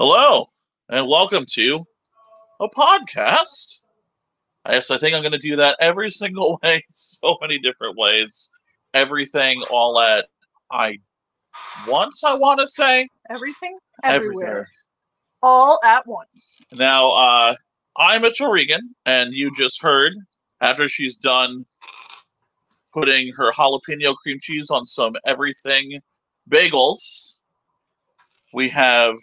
Hello, and welcome to a podcast. Yes, I think I'm going to do that every single way, so many different ways. Everything all at I once, I want to say. Everything, everywhere, all at once. Now, uh, I'm Mitchell Regan, and you just heard after she's done putting her jalapeno cream cheese on some everything bagels, we have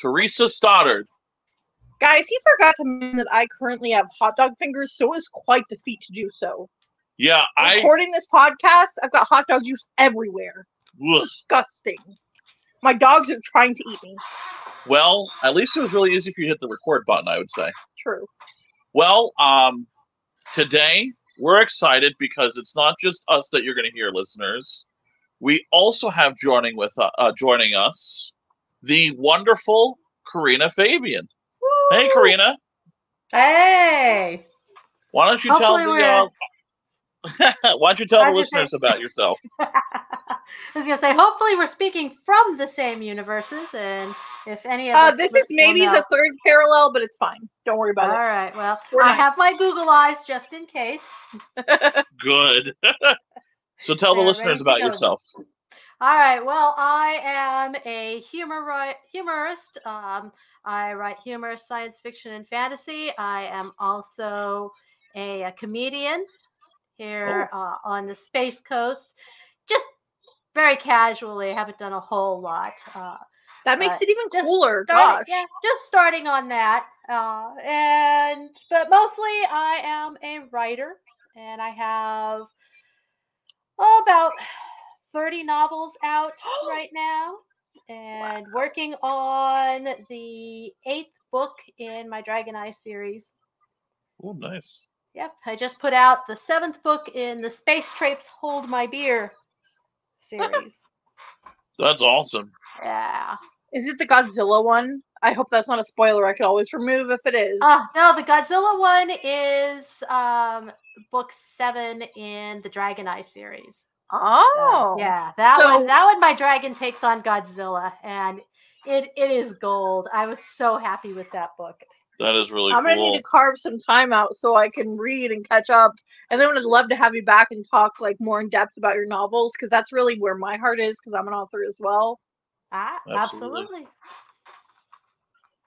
Theresa Stoddard. Guys, he forgot to mention that I currently have hot dog fingers, so it's quite the feat to do so. Yeah, I Recording this podcast, I've got hot dog juice everywhere. Disgusting. My dogs are trying to eat me. well, at least it was really easy for you hit the record button, I would say. True. Well, um, today we're excited because it's not just us that you're going to hear, listeners. We also have joining with uh, uh, joining us the wonderful Karina Fabian. Hey, Woo! Karina, Hey. why don't you tell the uh, why don't you tell the listeners say- about yourself? I was gonna say, hopefully, we're speaking from the same universes, and if any of Uh, this is maybe know- the third parallel, but it's fine. Don't worry All it. All right. Well, We're I have my Google eyes just in case. Good. so tell the listeners about go. yourself. All right. Well, I am a humor ri- humorist. Um, I write humor, science fiction, and fantasy. I am also a, a comedian here uh, on the Space Coast. Just very casually. I haven't done a whole lot. Uh, that makes it even cooler. starting- Gosh. yeah, just starting on that. Uh, and but mostly I am a writer, and I have oh, about thirty novels out right now, and working on the eighth book in my Dragon Eye series. Oh, nice. Yep, I just put out the seventh book in the Space Traipse Hold My Beer series. That's awesome. yeah. Is it the Godzilla one? I hope that's not a spoiler. I could always remove if it is. Oh no, the Godzilla one is um book seven in the Dragon Eye series. So, oh. yeah, that So- one that one my dragon takes on Godzilla and it it is gold. I was so happy with that book. That is really I'm gonna cool. need to carve some time out so I can read and catch up. And then I'd love to have you back and talk like more in depth about your novels because that's really where my heart is because I'm an author as well. Ah, Absolutely. absolutely.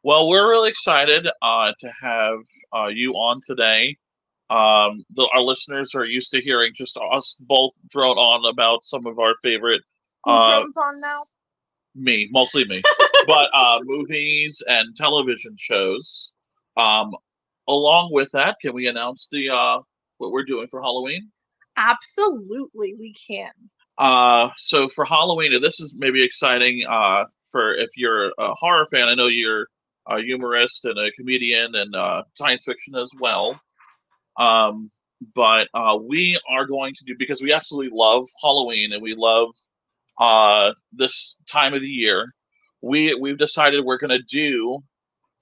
Well, we're really excited uh, to have uh, you on today. Um, the, our listeners are used to hearing just us both drone on about some of our favorite, Who uh, drones on now? me, mostly me, but uh, movies and television shows. Um, along with that, can we announce the uh, what we're doing for Halloween? Absolutely, we can. Uh, so for Halloween, and this is maybe exciting uh, for if you're a horror fan. I know you're a humorist and a comedian and uh, science fiction as well. Um, but uh, we are going to do because we absolutely love Halloween and we love uh, this time of the year. We we've decided we're going to do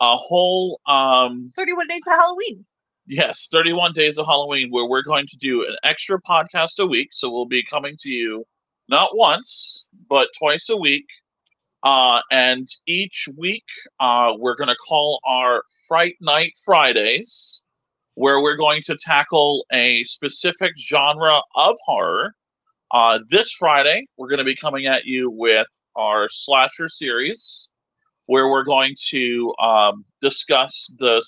a whole um, 31 days of Halloween. Yes, 31 days of Halloween, where we're going to do an extra podcast a week. So we'll be coming to you not once, but twice a week. Uh, and each week, uh, we're going to call our Fright Night Fridays, where we're going to tackle a specific genre of horror. Uh, this Friday, we're going to be coming at you with our slasher series, where we're going to um, discuss the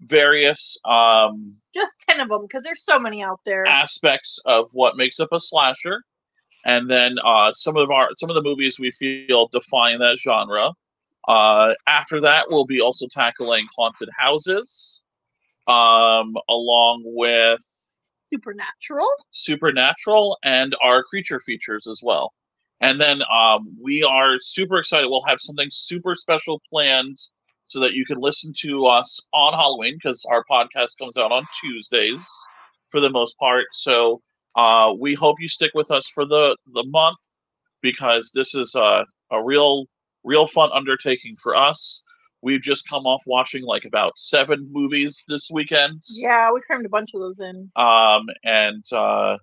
various um, Just 10 of them because there's so many out there. aspects of what makes up a slasher, and then uh, some of our some of the movies we feel define that genre. Uh, after that, we'll be also tackling haunted houses, um, along with Supernatural. supernatural and our creature features as well. And then um, we are super excited. We'll have something super special planned so that you can listen to us on Halloween because our podcast comes out on Tuesdays for the most part. So uh, we hope you stick with us for the, the month because this is a, a real real fun undertaking for us. We've just come off watching like about seven movies this weekend. Yeah, we crammed a bunch of those in. Um, and uh,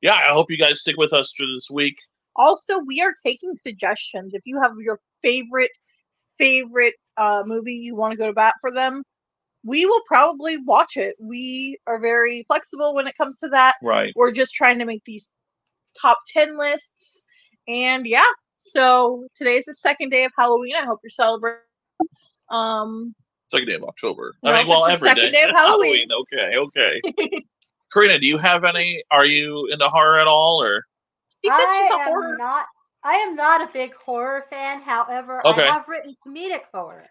yeah, I hope you guys stick with us through this week. Also, we are taking suggestions. If you have your favorite favorite uh, movie, you want to go to bat for them, we will probably watch it. We are very flexible when it comes to that. Right. We're just trying to make these top 10 lists. And yeah, so today is the second day of Halloween. I hope you're celebrating. Um, Second day of October. No, I mean, well, it's the every second day of Halloween. Okay, okay. Karina, do you have any? Are you into horror at all, or she said I am horror. not. I am not a big horror fan. However, Okay. I have written comedic horror.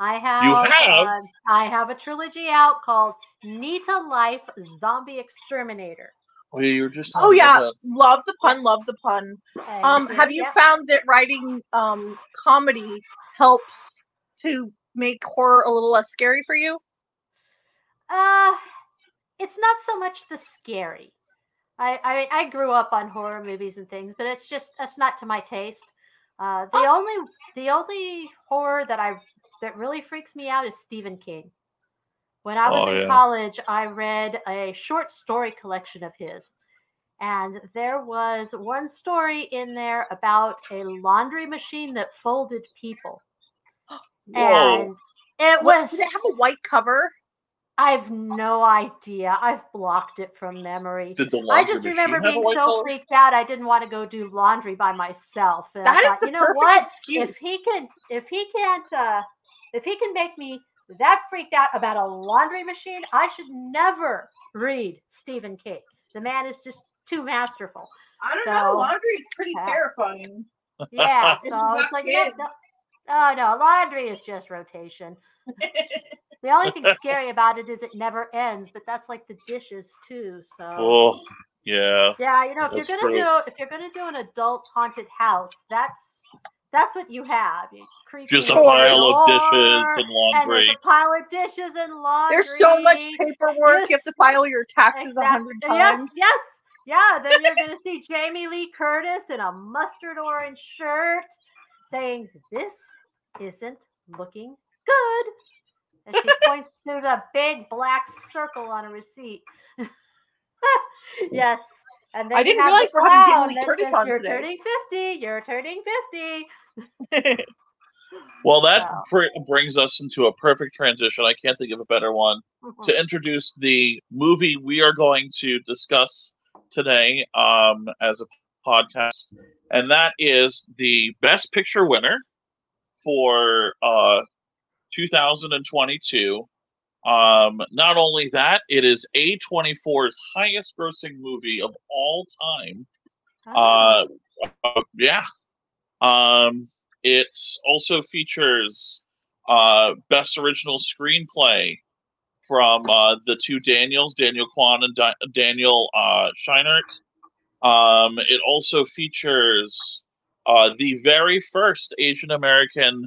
I have. You have? uh, I have a trilogy out called Neeta Lyffe Zombie Exterminator. well, you were just? Oh yeah, about love the pun, love the pun. And Um, have you yeah. found that writing um comedy helps to make horror a little less scary for you? Uh, it's not so much the scary. I, I I grew up on horror movies and things, but it's just that's not to my taste. Uh, the Oh. only the only horror that I that really freaks me out is Stephen King. When I was Oh, in yeah. college, I read a short story collection of his, and there was one story in there about a laundry machine that folded people, Whoa. and it What, was did it have a white cover? I've no idea. I've blocked it from memory. Did the I laundry just machine remember have a being so color? freaked out I didn't want to go do laundry by myself. And I That is thought, the you know perfect what? excuse. If he can if he can't uh if he can make me that freaked out about a laundry machine, I should never read Stephen King. The man is just too masterful. I don't so- know. Laundry is pretty Yeah. terrifying. Yeah. So got it's like no, no, oh no, laundry is just rotation. The only thing scary about it is it never ends, but that's like the dishes too. So Oh, yeah. yeah, you know, if That's you're gonna true. do if you're gonna do an adult haunted house, that's that's what you have. You creepy Just a pile of dishes and and there's laundry. a pile of dishes and laundry. There's so much paperwork. You have to file your taxes a Exact- hundred Yes, times. yes, yeah. Then you're gonna see Jamie Lee Curtis in a mustard orange shirt saying, "This isn't looking good," and she points to the big black circle on a receipt. yes. And then I didn't have the realize we're having Jamie clown Lee Curtis says, on You're today." turning fifty. You're turning fifty. Well, that Wow. br- brings us into a perfect transition. I can't think of a better one to introduce the movie we are going to discuss today um, as a podcast, and that is the Best Picture winner for uh, 2022. Um, not only that, it is A24's highest grossing movie of all time. Oh. Uh, uh, yeah. Um, it also features uh, best original screenplay from uh, the two Daniels, Daniel Kwan and Di- Daniel uh, Scheinert. Um, it also features uh, the very first Asian American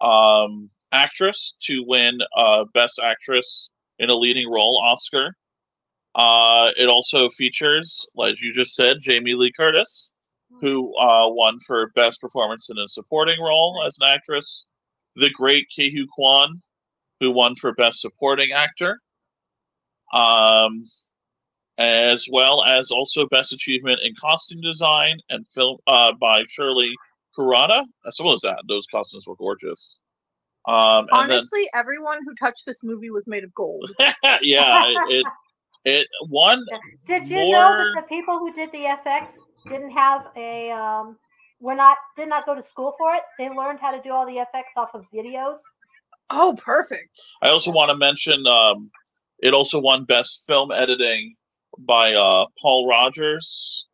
um, actress to win uh, Best Actress in a Leading Role Oscar. Uh, it also features, as you just said, Jamie Lee Curtis, who uh, won for Best Performance in a Supporting Role as an actress. The great Ke Huy Quan, who won for Best Supporting Actor. Um, as well as also Best Achievement in Costume Design and Film uh, by Shirley Kurata. As well as that, those costumes were gorgeous. Um, and then Honestly, everyone who touched this movie was made of gold. yeah, it, it it won. Did you know that the people who did the FX didn't have a um were not did not go to school for it? They learned how to do all the FX off of videos. Oh, perfect. I also want to mention um, it also won Best Film Editing by uh, Paul Rogers.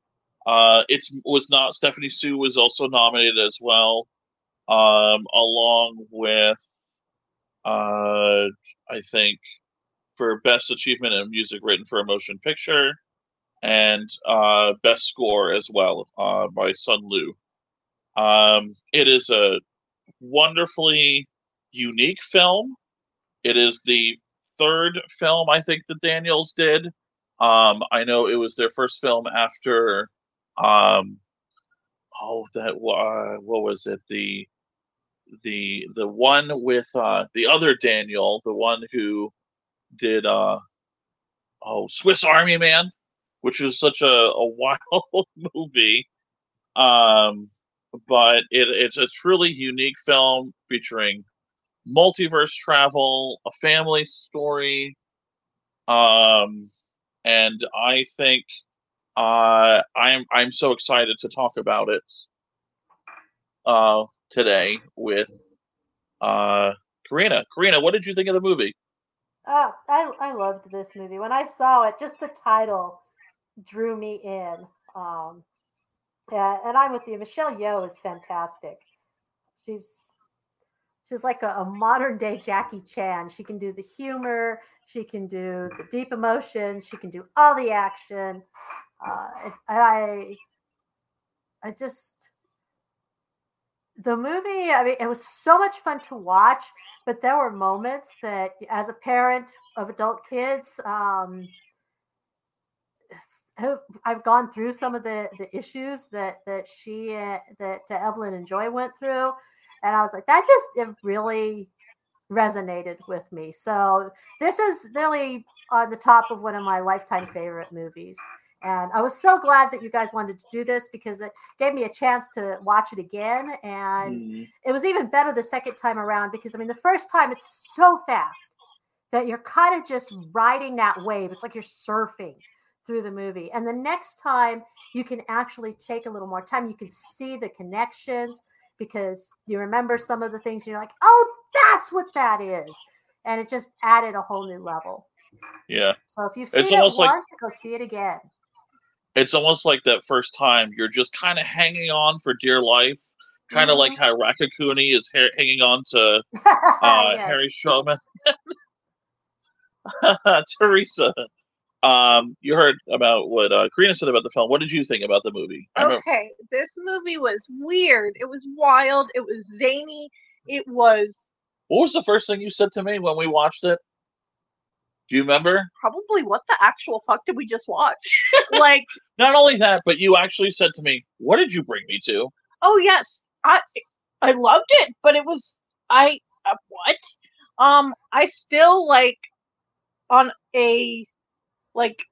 Uh, it's was not Stephanie Hsu was also nominated as well, um, along with uh, I think for Best Achievement in Music Written for a Motion Picture and uh, Best Score as well uh, by Son Lux. Um, it is a wonderfully unique film. It is the third film I think that Daniels did. Um, I know it was their first film after, um, oh, that uh, what was it? The the the one with uh, the other Daniel, the one who did uh, oh Swiss Army Man, which was such a, a wild movie. Um, but it, it's a truly unique film featuring multiverse travel, a family story, um, and I think uh, I'm I'm so excited to talk about it uh, today with uh, Karina. Karina, what did you think of the movie? Oh, I I loved this movie. When I saw it, just the title drew me in. Um, yeah, and I'm with you. Michelle Yeoh is fantastic. She's she's like a, a modern day Jackie Chan. She can do the humor, she can do the deep emotions, she can do all the action. Uh, I I just the movie. I mean, it was so much fun to watch, but there were moments that, as a parent of adult kids, um, I've gone through some of the the issues that that she uh, that Evelyn and Joy went through, and I was like, that just it really resonated with me. So this is really on the top of one of my lifetime favorite movies. And I was so glad that you guys wanted to do this because it gave me a chance to watch it again. And mm. it was even better the second time around because, I mean, the first time it's so fast that you're kind of just riding that wave. It's like you're surfing through the movie. And the next time you can actually take a little more time, you can see the connections because you remember some of the things you're like, oh, that's what that is. And it just added a whole new level. Yeah. So if you've seen it's it once, like, go see it again it's almost like that first time you're just kind of hanging on for dear life, kind of mm-hmm. like how Raccacoonie is ha- hanging on to uh, yes. Harry Showman. Theresa, um, you heard about what uh, Karina said about the film. What did you think about the movie? okay, this movie was weird. It was wild. It was zany. It was. What was the first thing you said to me when we watched it? Do you remember? Probably what the actual fuck did we just watch? like not only that, but you actually said to me, "What did you bring me to?" Oh yes, I I loved it, but it was I uh, what? Um, I still like on a like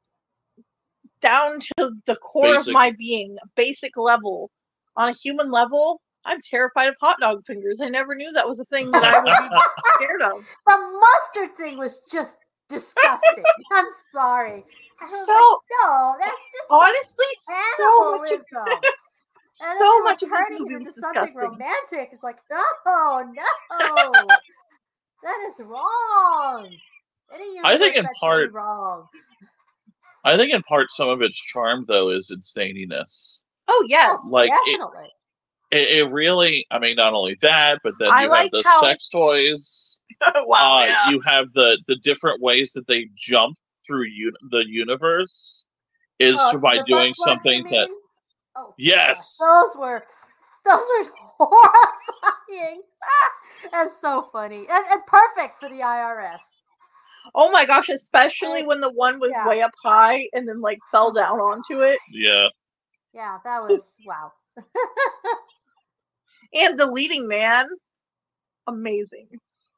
down to the core basic. of my being, basic level, on a human level. I'm terrified of hot dog fingers. I never knew that was a thing that I would be scared of. The mustard thing was just disgusting. I'm sorry. So like, no, that's just honestly cannibalism. So much of, so much of turning it into something romantic. It's like, oh no, that is wrong. I think in part wrong. I think in part some of its charm though is its zaniness. Oh yes, like definitely. It, it, it really. I mean, not only that, but then I you like have the how... sex toys wow, uh, yeah. You have the the different ways that they jump through un- the universe is oh, by doing something that. Oh, yes, those were those were horrifying. That's so funny and, and, perfect for the IRS. Oh my gosh, especially when the one was yeah. way up high and then like fell down onto it. Yeah. Yeah, that was wow. and the leading man, amazing.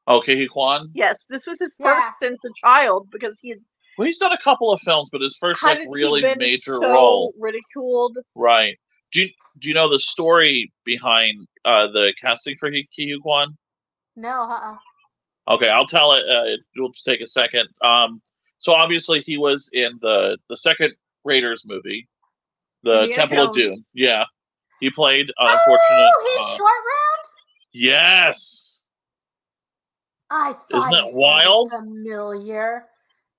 Okay, Ke Quan. Yes, this was his first yeah. since a child because he had. Well, he's done a couple of films, but his first like really major so role. Ridiculed. Right. Do you, do you know the story behind uh, the casting for Ke, Ke Quan? No. Uh. Okay, I'll tell it. Uh, it'll just take a second. Um, so obviously he was in the the second Raiders movie, the Temple Jones. of Doom. Yeah, he played. Uh, oh, he's uh, short round. Yes. I Isn't that wild? Familiar.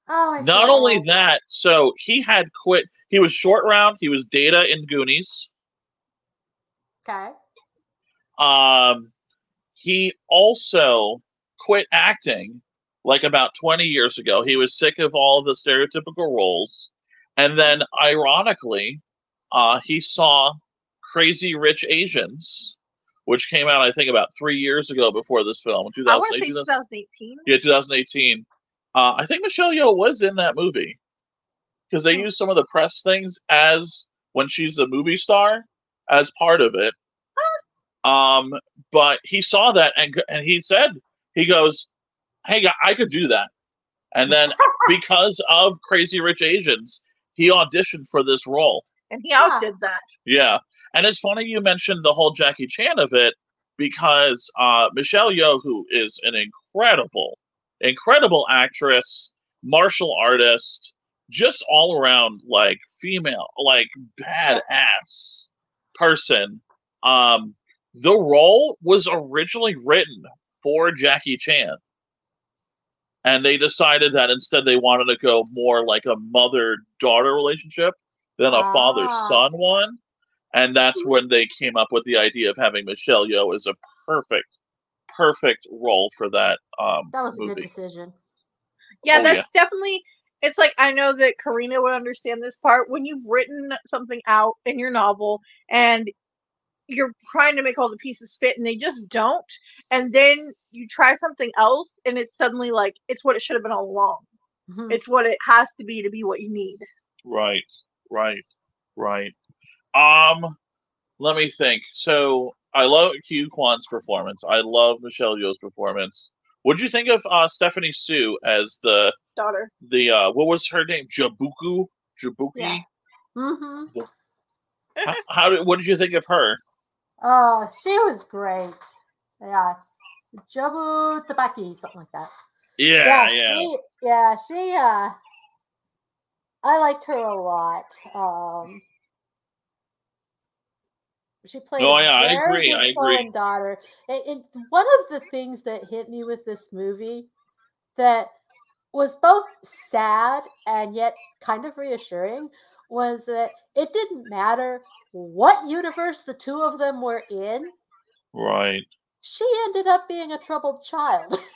Oh, I not only that, so he had quit. He was short round. He was Data in Goonies. Okay. Um, he also quit acting like about 20 years ago. He was sick of all the stereotypical roles. And then, ironically, uh, he saw Crazy Rich Asians which came out I think about three years ago before this film. 2018. 2018. Yeah, 2018. Uh, I think Michelle Yeoh was in that movie because they oh. used some of the press things as when she's a movie star as part of it. Um, but he saw that and and he said he goes, "Hey, I could do that." And then because of Crazy Rich Asians, he auditioned for this role. And he outdid that. Yeah. And it's funny you mentioned the whole Jackie Chan of it because uh, Michelle Yeoh, who is an incredible, incredible actress, martial artist, just all around like female, like badass person. Um, the role was originally written for Jackie Chan. And they decided that instead they wanted to go more like a mother daughter relationship than a Ah. father son one. And that's when they came up with the idea of having Michelle Yeoh as a perfect, perfect role for that. Um, That was a good decision. Yeah, Oh, that's definitely. It's like I know that Karina would understand this part when you've written something out in your novel and you're trying to make all the pieces fit and they just don't, and then you try something else and it's suddenly like it's what it should have been all along. Mhm. It's what it has to be to be what you need. Right, right, right. Um, let me think. So I love Ke Quan's performance. I love Michelle Yeoh's performance. What did you think of uh, Stephanie Hsu as the Daughter. the uh, what was her name? Jabuku, Jabuki. Yeah. Mm-hmm. How, how did what did you think of her? Oh, she was great. Yeah. Jobu Tabaki, something like that. Yeah, yeah, she yeah, she uh I liked her a lot. Um she played Oh, a yeah, I agree, I agree. and daughter. And, and one of the things that hit me with this movie that was both sad and yet kind of reassuring was that it didn't matter what universe the two of them were in, right, she ended up being a troubled child.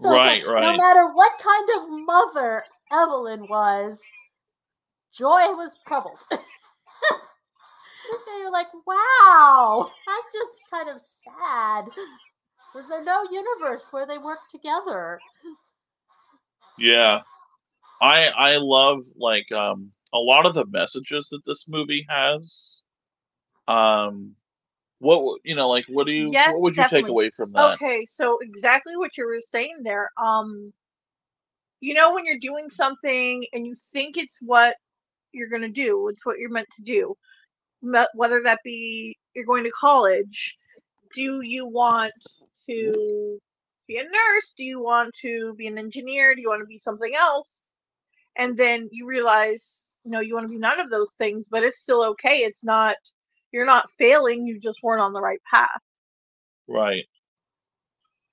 So right, like, right. No matter what kind of mother Evelyn was, Joy was troubled. and you're like, wow, that's just kind of sad. Was there no universe where they worked together? Yeah. I I love like um a lot of the messages that this movie has. Um what you know like what do you Yes, what would you take away from that? Okay, so exactly what you were saying there. Um, you know when you're doing something and you think it's what you're gonna do, it's what you're meant to do. Whether that be you're going to college, do you want to be a nurse? Do you want to be an engineer? Do you want to be something else? And then you realize, no, you want to be none of those things, but it's still okay. It's not. You're not failing. You just weren't on the right path. Right.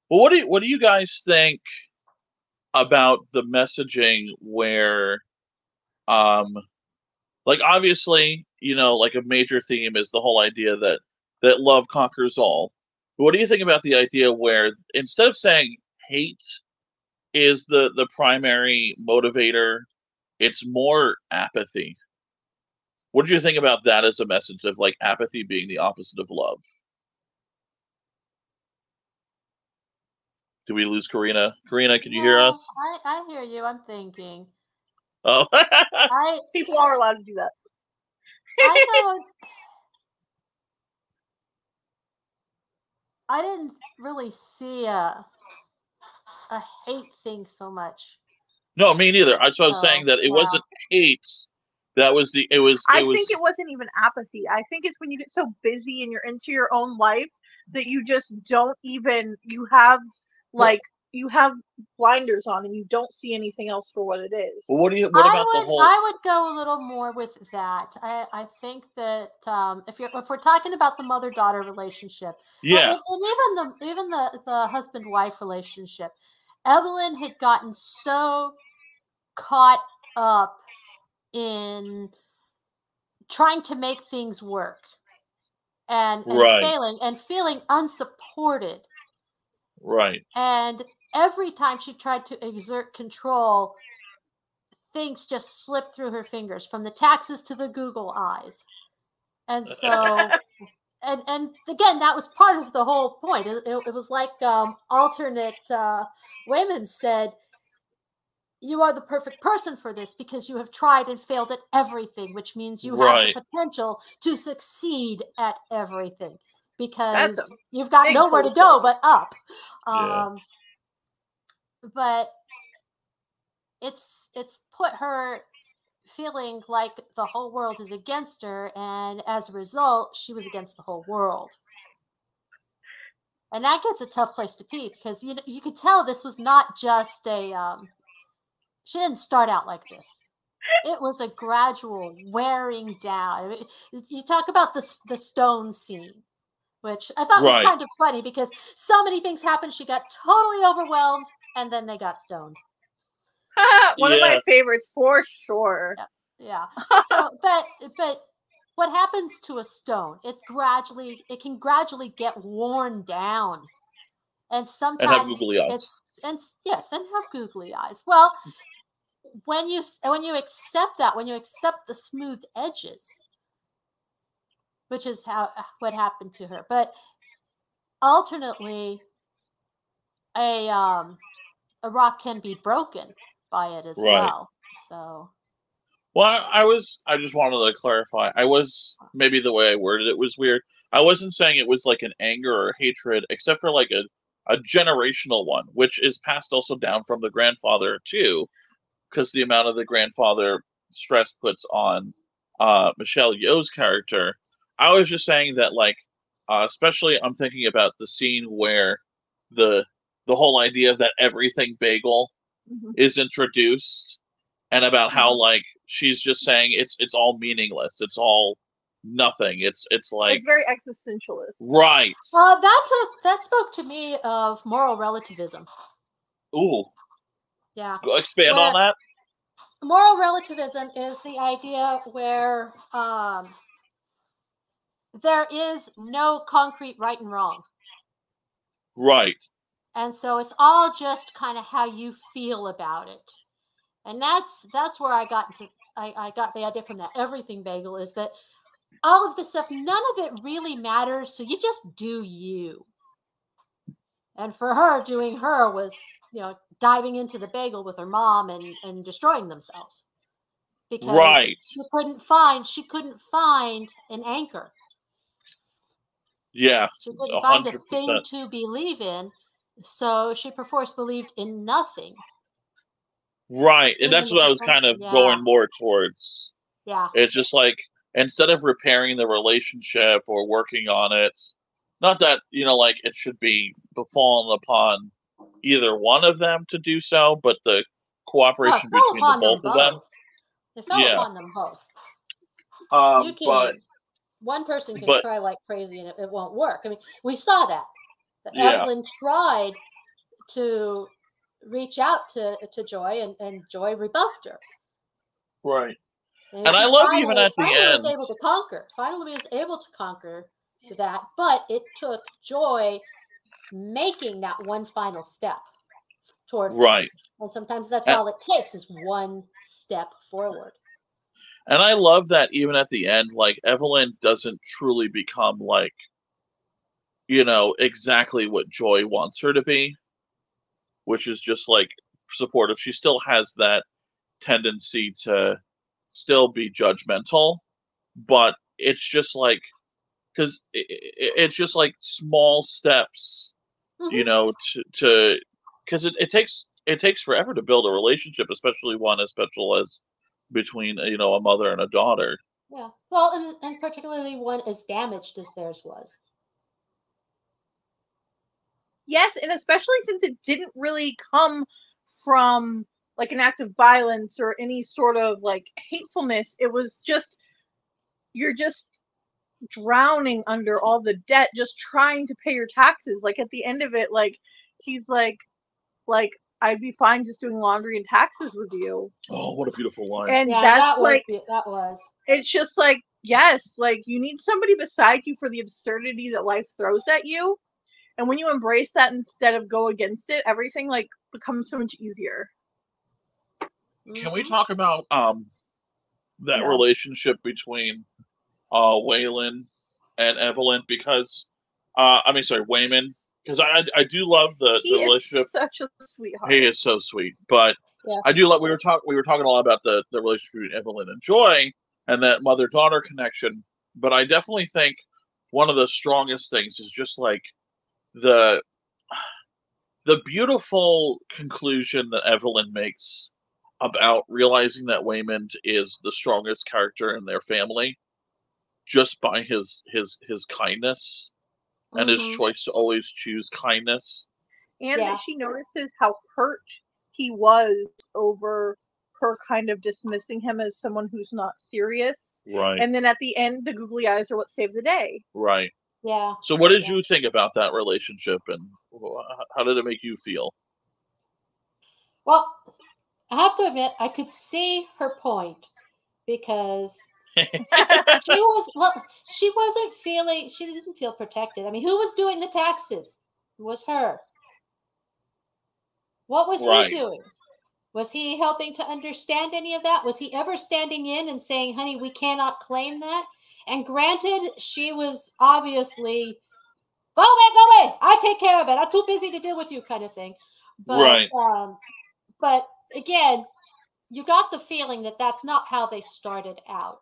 Well, what do you, what do you guys think about the messaging where, um, like obviously, you know, like a major theme is the whole idea that that love conquers all. But what do you think about the idea where instead of saying hate is the the primary motivator, it's more apathy? What do you think about that as a message of like apathy being the opposite of love? Do we lose Karina? Karina, can you hear us? I, I hear you. I'm thinking. Oh, I People are allowed to do that. I don't I didn't really see a a hate thing so much. No, me neither. I so I was Oh, saying that it wow. wasn't hate. That was the. It was. It I was. think it wasn't even apathy. I think it's when you get so busy and you're into your own life that you just don't even you have like you have blinders on and you don't see anything else for what it is. Well, what do you? What I about would the whole? I would go a little more with that. I, I think that um, if you're if we're talking about the mother daughter relationship, yeah. and, and even the even the the husband wife relationship, Evelyn had gotten so caught up in trying to make things work and, and Right. failing and feeling unsupported Right. and every time she tried to exert control things just slipped through her fingers from the taxes to the google eyes and so and and again that was part of the whole point it, it, it was like um, alternate uh, Waymond said you are the perfect person for this because you have tried and failed at everything which means you Right. have the potential to succeed at everything because you've got nowhere to go but up Yeah. um but it's it's put her feeling like the whole world is against her, and as a result, she was against the whole world. And that gets a tough place to be because you you could tell this was not just a um, she didn't start out like this. It was a gradual wearing down. You talk about the the stone scene, which I thought right. was kind of funny because so many things happened. She got totally overwhelmed, and then they got stoned. One yeah. of my favorites for sure. Yeah. yeah. So, but but what happens to a stone? It gradually it can gradually get worn down. And sometimes and have googly eyes. It's and yes, and have googly eyes. Well, when you when you accept that, when you accept the smooth edges, which is how what happened to her, but alternately, a um a rock can be broken by it as right. well. So. Well, I was. I just wanted to clarify. I was maybe the way I worded it was weird. I wasn't saying it was like an anger or hatred, except for like a a generational one, which is passed also down from the grandfather too, because the amount of the grandfather stress puts on uh, Michelle Yeoh's character. I was just saying that, like, uh, especially I'm thinking about the scene where the the whole idea that everything bagel mm-hmm. is introduced and about how mm-hmm. like she's just saying it's it's all meaningless it's all nothing it's it's like it's very existentialist. Right. Uh, that took that spoke to me of moral relativism. Ooh. Yeah. Expand where on that. Moral relativism is the idea where um, there is no concrete right and wrong. Right and so it's all just kind of how you feel about it. And that's that's where i got into I, I got the idea from that everything bagel is that all of this stuff none of it really matters so you just do you. And for her doing her was you know diving into the bagel with her mom and and destroying themselves. Because right. she couldn't find she couldn't find an anchor. Yeah. She couldn't 100%. find a thing to believe in so she perforce believed in nothing. Right. And that's what I was kind of yeah. going more towards. Yeah. It's just like instead of repairing the relationship or working on it, not that, you know, like it should be befallen upon either one of them to do so, but the cooperation oh, between the both, of them. It fell yeah. upon them both. Um, you can, but, one person can but, try like crazy and it, it, won't work. I mean, we saw that yeah. Evelyn tried to reach out to to Joy, and, and Joy rebuffed her. Right. And, and I love finally, even at the end. was able to conquer. Finally, was able to conquer that, but it took Joy making that one final step toward right. And sometimes that's and, all it takes is one step forward. And I love that even at the end, like Evelyn doesn't truly become like you know, exactly what Joy wants her to be, which is just like supportive. She still has that tendency to still be judgmental, but it's just like, because it, it, it's just like small steps, mm-hmm. you know, to, to, because it, it takes, it takes forever to build a relationship, especially one as special as between, you know, a mother and a daughter. Yeah. Well, and, and particularly one as damaged as theirs was. Yes, and especially since it didn't really come from like an act of violence or any sort of like hatefulness. It was just you're just drowning under all the debt just trying to pay your taxes. Like at the end of it, like he's like like I'd be fine just doing laundry and taxes with you. Oh, what a beautiful line. And yeah, that's that like that was. It's just like yes, like you need somebody beside you for the absurdity that life throws at you and when you embrace that instead of go against it everything like becomes so much easier can we talk about um that yeah. relationship between uh Waylon and Evelyn because uh I mean sorry Waymond because I I do love the, he the relationship. such a sweetheart. He is so sweet, but yes. I do love. We were talking. We were talking a lot about the the relationship between Evelyn and Joy and that mother daughter connection. But I definitely think one of the strongest things is just like the the beautiful conclusion that Evelyn makes about realizing that Waymond is the strongest character in their family just by his his his kindness and his Mhm. choice to always choose kindness. and Yeah. that she notices how hurt he was over her kind of dismissing him as someone who's not serious. Right. And then at the end, the googly eyes are what saved the day. right. Yeah. So what did Yeah. you think about that relationship and how did it make you feel? Well, I have to admit, I could see her point because she was well, she wasn't feeling she didn't feel protected. I mean, who was doing the taxes? It was her. What was Right. he doing? Was he helping to understand any of that? Was he ever standing in and saying, honey, we cannot claim that? And granted, she was obviously, go away, go away. I take care of it. I'm too busy to deal with you, kind of thing. But, Right. um, but again, you got the feeling that that's not how they started out.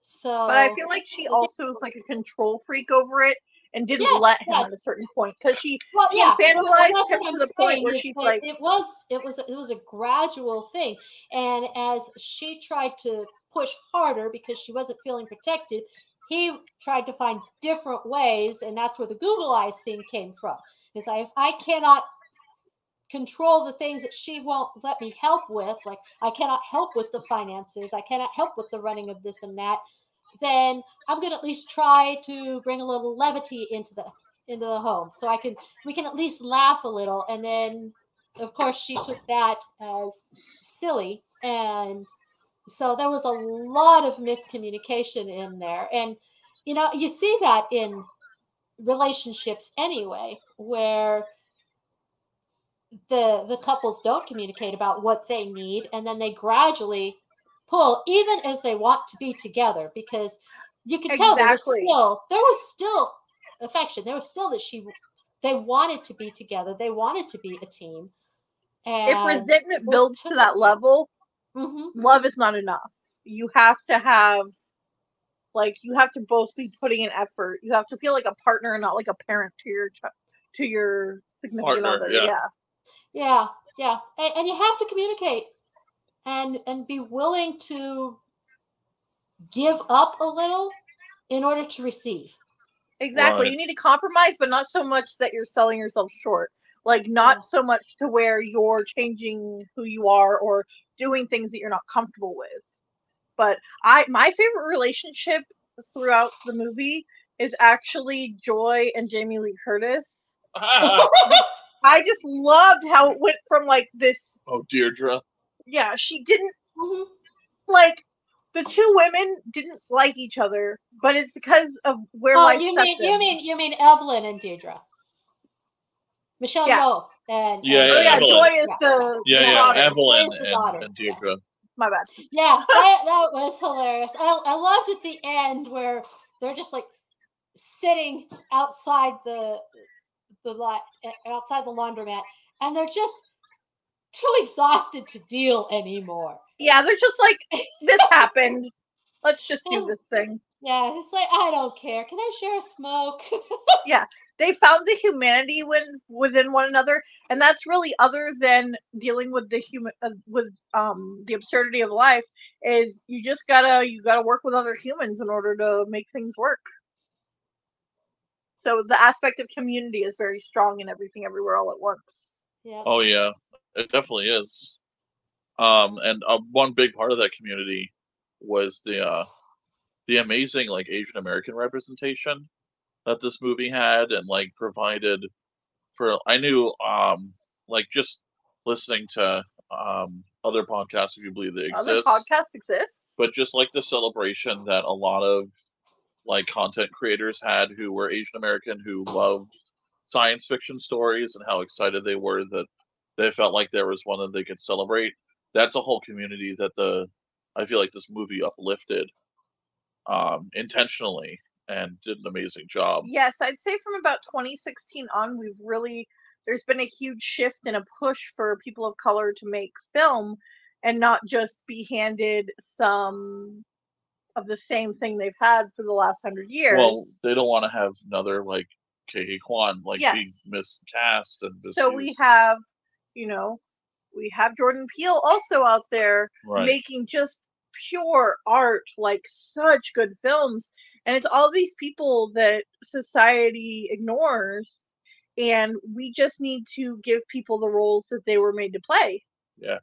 So, But I feel like she also was like a control freak over it and didn't Yes, let him yes. at a certain point because she well, she yeah, well, infantilized that's him to I'm the point saying where is she's that like- it was, it was, it was a gradual thing, and as she tried to push harder because she wasn't feeling protected, he tried to find different ways, and that's where the Google Eyes thing came from. Is I if I cannot control the things that she won't let me help with, like I cannot help with the finances, I cannot help with the running of this and that, then I'm going to at least try to bring a little levity into the into the home so I can we can at least laugh a little and then of course she took that as silly and so there was a lot of miscommunication in there. And you know you see that in relationships anyway where the the couples don't communicate about what they need and then they gradually pull even as they want to be together because you can tell there was still there was still affection. There was still that she they wanted to be together. They wanted to be a team. And if resentment builds to that level, Mhm. love is not enough. You have to have like you have to both be putting in effort. You have to feel like a partner and not like a parent to your ch- to your significant Partner, other. yeah. Yeah. Yeah, yeah, and, and you have to communicate, and and be willing to give up a little in order to receive. Exactly. Right. You need to compromise, but not so much that you're selling yourself short. Like not Yeah. so much to where you're changing who you are or doing things that you're not comfortable with. But I my favorite relationship throughout the movie is actually Joy and Jamie Lee Curtis. I just loved how it went from like this oh, Deirdre. yeah, she didn't Mhm. like the two women didn't like each other, but it's because of where Oh, life you set mean you mean you mean Evelyn and Deirdre, Michelle Yeah. Yeoh and Yeah, and Oh yeah, Joy is Yeah. the Yeah, the yeah, daughter. Evelyn the and, daughter, and yeah. My bad. Yeah, that, that was hilarious. I, I loved at the end where they're just like sitting outside the the lot outside the laundromat, and they're just too exhausted to deal anymore. Yeah, they're just like this happened. Let's just do this thing. Yeah, it's like I don't care. Can I share a smoke? Yeah, they found the humanity when within one another, and that's really other than dealing with the human uh, with um the absurdity of life. Is you just gotta you gotta work with other humans in order to make things work. So the aspect of community is very strong in everything, everywhere, all at once. yeah. Oh yeah, it definitely is. Um, and uh, one big part of that community was the uh, the amazing like Asian American representation that this movie had, and like provided for. I knew um like just listening to um other podcasts, if you believe they exist. Other podcasts exist. but just like the celebration that a lot of like content creators had who were Asian American who loved science fiction stories and how excited they were that they felt like there was one that they could celebrate. That's a whole community that the I feel like this movie uplifted um intentionally and did an amazing job. Yes, I'd say from about 2016 on, we've really there's been a huge shift and a push for people of color to make film and not just be handed some of the same thing they've had for the last hundred years. Well, they don't want to have another like Ke Quan like be Yes. miscast and so we have, you know, we have Jordan Peele also out there Right. making just pure art, like such good films. And it's all these people that society ignores. And we just need to give people the roles that they were made to play. Yeah.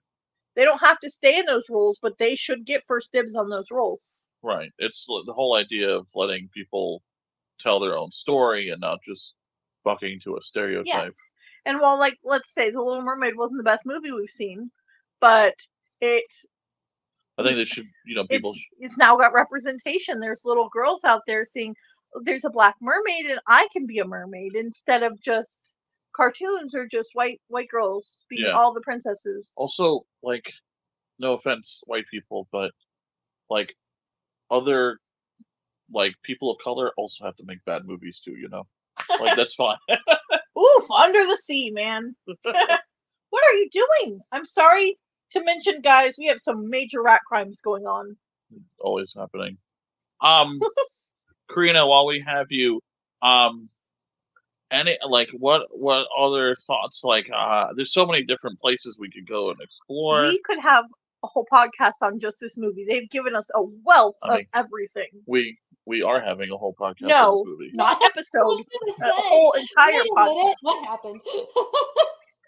They don't have to stay in those roles, but they should get first dibs on those roles. Right. It's the whole idea of letting people tell their own story and not just bucking to a stereotype. Yes. And while, like, let's say The Little Mermaid wasn't the best movie we've seen, but it I think they should, you know, people. it's, it's now got representation. There's little girls out there seeing "Oh, there's a black mermaid and I can be a mermaid instead of just cartoons or just white white girls being Yeah. all the princesses. Also, like, no offense, white people, but like other like people of color also have to make bad movies too. You know, like that's fine. Oof, under the sea, man. what are you doing? I'm sorry to mention, guys, we have some major rat crimes going on. Always happening. Um, Karina, while we have you, um, any like what what other thoughts? Like, uh, there's so many different places we could go and explore. We could have a whole podcast on just this movie. They've given us a wealth I of mean, everything. we we are having a whole podcast on No, this movie. Not episode, a whole entire wait a podcast. minute, what happened?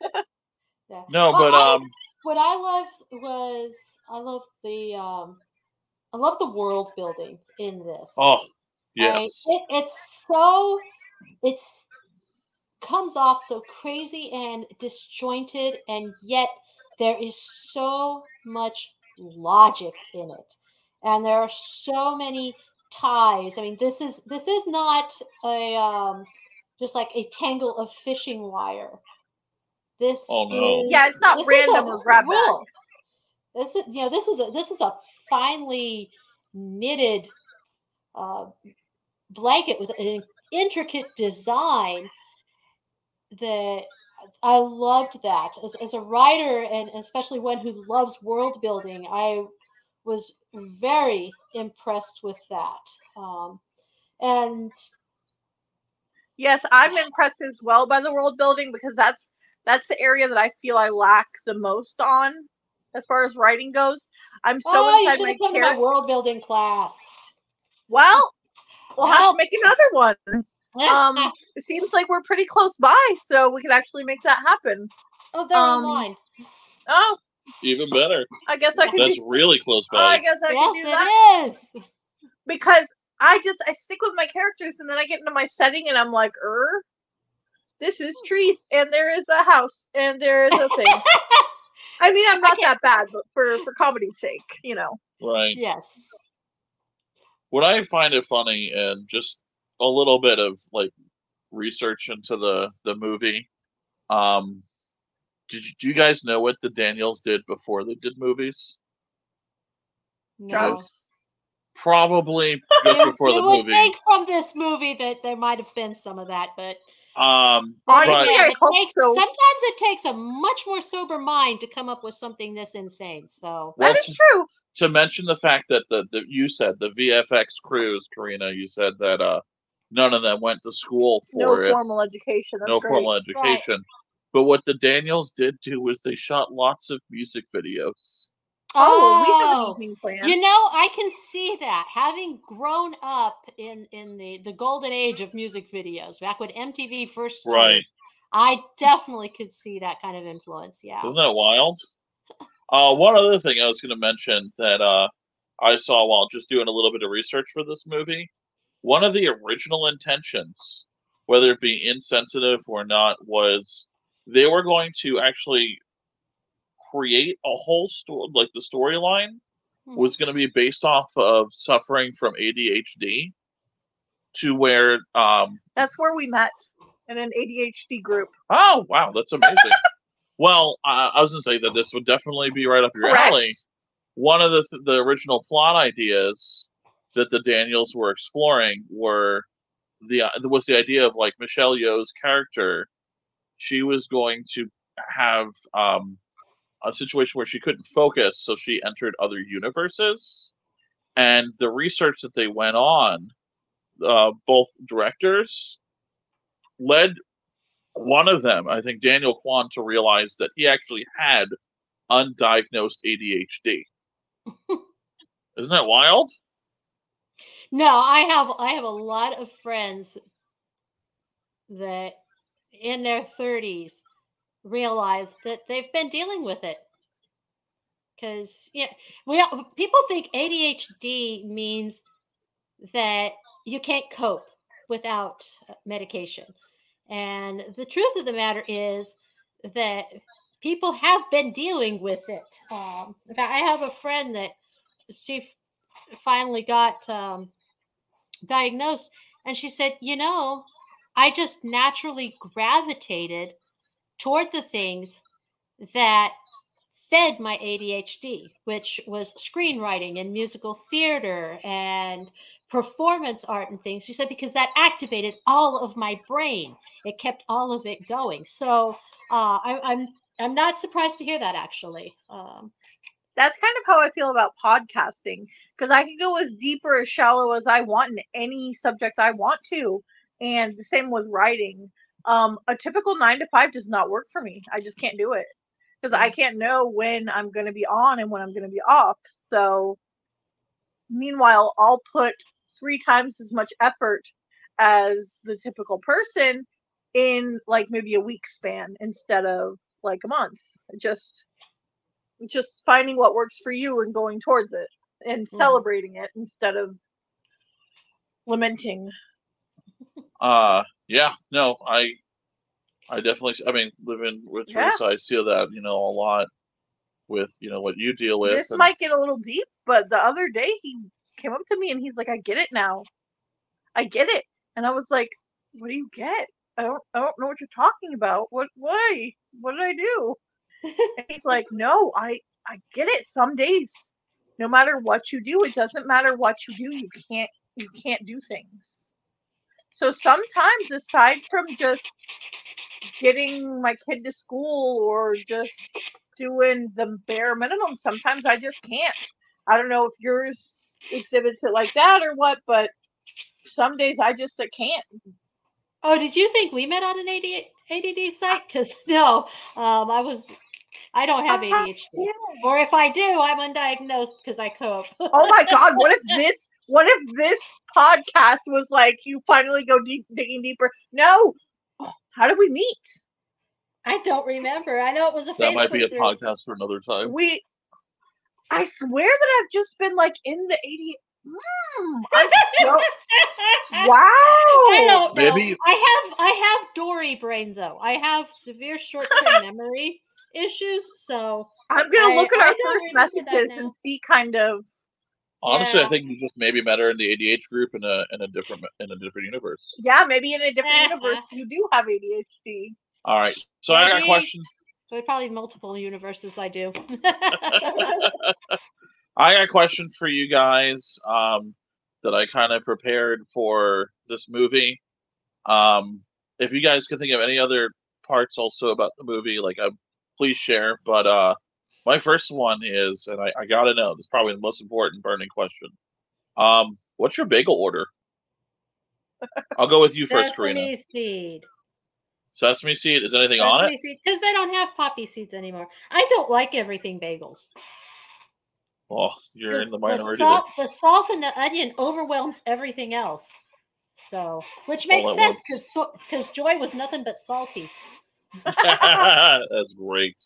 yeah. No, Well, but I- um, what I loved was I love the um I love the world building in this. oh yes, it, it's so it's comes off so crazy and disjointed and yet there is so much logic in it. And there are so many ties. I mean this is this is not a um just like a tangle of fishing wire this Oh, no. is, Yeah, it's not this is a random or grab bag. quilt. this is you know this is a this is a finely knitted uh, blanket with an intricate design that I loved that as, as a writer and especially one who loves world building. I was very impressed with that. Um, and Yes, I'm impressed as well by the world building because that's that's the area that I feel I lack the most on as far as writing goes. I'm so oh, inside should my have to my character. world building class. Well, we'll have Well- to make another one. Um, it seems like we're pretty close by, so we could actually make that happen. oh, they're um, online. Oh, even better. I guess I could. That's Do, really close oh, I guess I could do that Yes, it is. because I just I stick with my characters, and then I get into my setting, and I'm like, er, this is trees, and there is a house, and there is a thing. I mean, I'm not that bad, but for for comedy's sake, you know. Right. yes. What I find it funny and just a little bit of like research into the the movie. Um, did you, do you guys know what the Daniels did before they did movies? No. Drugs. Probably just You- before you the would movie. think from this movie that there might have been some of that, but Um, Honestly, but I it takes, so. sometimes it takes a much more sober mind to come up with something this insane. So well, that is to, true. to mention the fact that the, the you said the VFX crews, Karina, you said that uh none of them went to school No for it. No formal education. That's no great. formal education. But what the Daniels did do was they shot lots of music videos. Oh, we have an Oh, evening plan. You know, I can see that. Having grown up in in the the golden age of music videos, back when MTV first started, Right. I definitely could see that kind of influence. Yeah. Isn't that wild? Uh, one other thing I was going to mention that uh, I saw while just doing a little bit of research for this movie, one of the original intentions, whether it be insensitive or not, was they were going to actually create a whole story, like the storyline Mhm. was going to be based off of suffering from ADHD, to where um, That's where we met in an ADHD group. Oh wow, that's amazing. well, I, I was gonna say that this would definitely be right up your Correct. alley. One of the th- the original plot ideas that the Daniels were exploring were the uh, was the idea of like Michelle Yeoh's character. She was going to have um, a situation where she couldn't focus, so she entered other universes. And the research that they went on, uh, both directors led one of them, I think Daniel Kwan, to realize that he actually had undiagnosed ADHD. Isn't that wild? No, I have I have a lot of friends that in their 30s realize that they've been dealing with it. Cuz yeah, we people think ADHD means that you can't cope without uh, medication. And the truth of the matter is that people have been dealing with it. Um, in fact, I have a friend that she f- finally got um, diagnosed, and she said, You know, I just naturally gravitated toward the things that fed my ADHD, which was screenwriting and musical theater and performance art and things. She said because that activated all of my brain. It kept all of it going. So uh, I, I'm I'm not surprised to hear that actually. Um, That's kind of how I feel about podcasting because I can go as deep or as shallow as I want in any subject I want to, and the same with writing. Um, a typical nine to five does not work for me. I just can't do it because I can't know when I'm going to be on and when I'm going to be off. So, meanwhile, I'll put three times as much effort as the typical person in like maybe a week span instead of like a month. Just just finding what works for you and going towards it and Mhm. celebrating it instead of lamenting. Uh yeah, no, I I definitely I mean living with Yeah. Theresa, I see that, you know, a lot with, you know, what you deal with. This and- might get a little deep, but the other day he came up to me and he's like, "I get it now. I get it." And I was like, "What do you get? I don't I don't know what you're talking about. What why? What did I do?" And he's like, "No, I I get it. Some days, no matter what you do, it doesn't matter what you do, you can't you can't do things." So sometimes aside from just getting my kid to school or just doing the bare minimum, sometimes I just can't. I don't know if yours exhibits it like that or what, but some days I just I can't. oh, did you think we met on an AD, ADD site? Because no, um, I was. I don't have ADHD, or if I do, I'm undiagnosed because I cope. Oh my god, what if this what if this podcast was like you finally go deep digging deeper? No. Oh, How did we meet? I don't remember. I know it was a that might be a group. podcast for another time. We I swear that I've just been like in the 80 Mm, I'm so, wow. I don't know. Maybe- I have I have Dory brain though. I have severe short term memory issues, so I'm gonna I- look at I our don't first messages and see kind of Honestly, I think you just maybe met her in the ADH group in a in a different in a different universe. yeah, maybe in a different universe you do have ADHD. All right. So I got questions. but probably multiple universes I do. I got a question for you guys um, that I kind of prepared for this movie. Um, if you guys can think of any other parts also about the movie, like uh, please share. But uh, my first one is, and I, I gotta know, this is probably the most important burning question. Um, what's your bagel order? I'll go with you first, Karina. Sesame seed. Sesame seed. Is anything on it? Because they don't have poppy seeds anymore. I don't like everything bagels. Well, you're in the the minority. there. salt, the salt and the onion overwhelms everything else. So, which makes sense because because Joy was nothing but salty. That's great.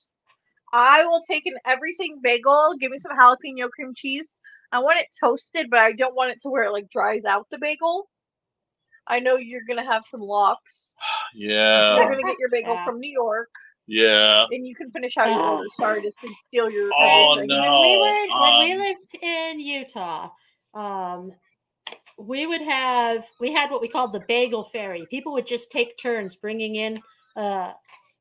I will take an everything bagel. Give me some jalapeno cream cheese. I want it toasted, but I don't want it to where it like dries out the bagel. I know you're gonna have some lox. Yeah. You're gonna get your bagel Yeah. from New York, yeah. and you can finish out your order. Sorry to s- steal your. Oh, everything. no. when we were when we um, lived in Utah, um, we would have we had what we called the bagel fairy. People would just take turns bringing in uh,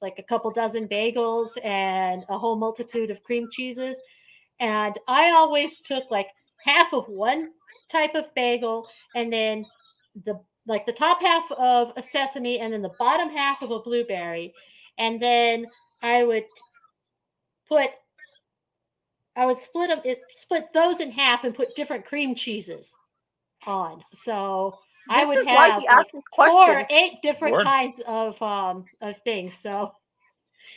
like a couple dozen bagels and a whole multitude of cream cheeses, and I always took like half of one type of bagel and then the like the top half of a sesame and then the bottom half of a blueberry. And then i would put i would split them it split those in half and put different cream cheeses on. So i would have like, four or eight different Word. kinds of um of things so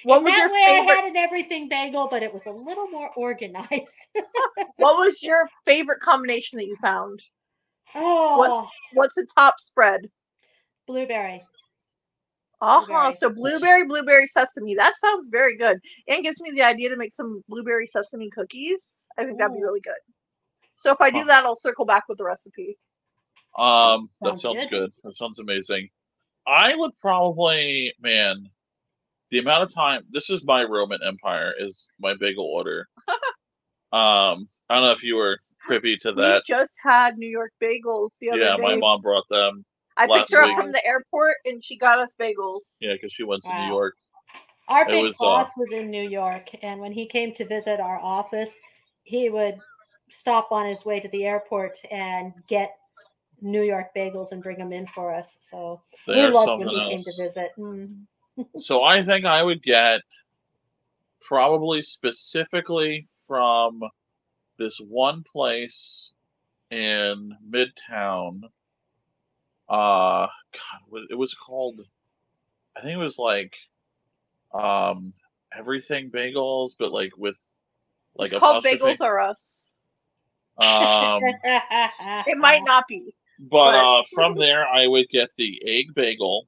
What was that your way, I had an everything bagel, but it was a little more organized. What was your favorite combination that you found? oh, What's the top spread? blueberry. Uh-huh. Blueberry. So blueberry, blueberry sesame. That sounds very good. And gives me the idea to make some blueberry sesame cookies. I think that'd be really good. So if I do that, I'll circle back with the recipe. Um, that Sounds sounds good. good. That sounds amazing. I would probably, man, the amount of time. This is my Roman Empire. Is my bagel order. um, I don't know if you were privy to that. We just had New York bagels the other Yeah, day. my mom brought them. I last picked her week. up from the airport and she got us bagels. Yeah, because she went to Wow. New York. Our It big was, uh, boss was in New York, and when he came to visit our office, he would stop on his way to the airport and get New York bagels and bring them in for us. So we They're loved when something he came to visit. Mm. So I think I would get probably specifically from this one place in Midtown. Uh, God, it was called. I think it was like, um, everything bagels, but like with like it's called apostrophe. Bagels R Us. Um, It might not be. But uh, from there, I would get the egg bagel.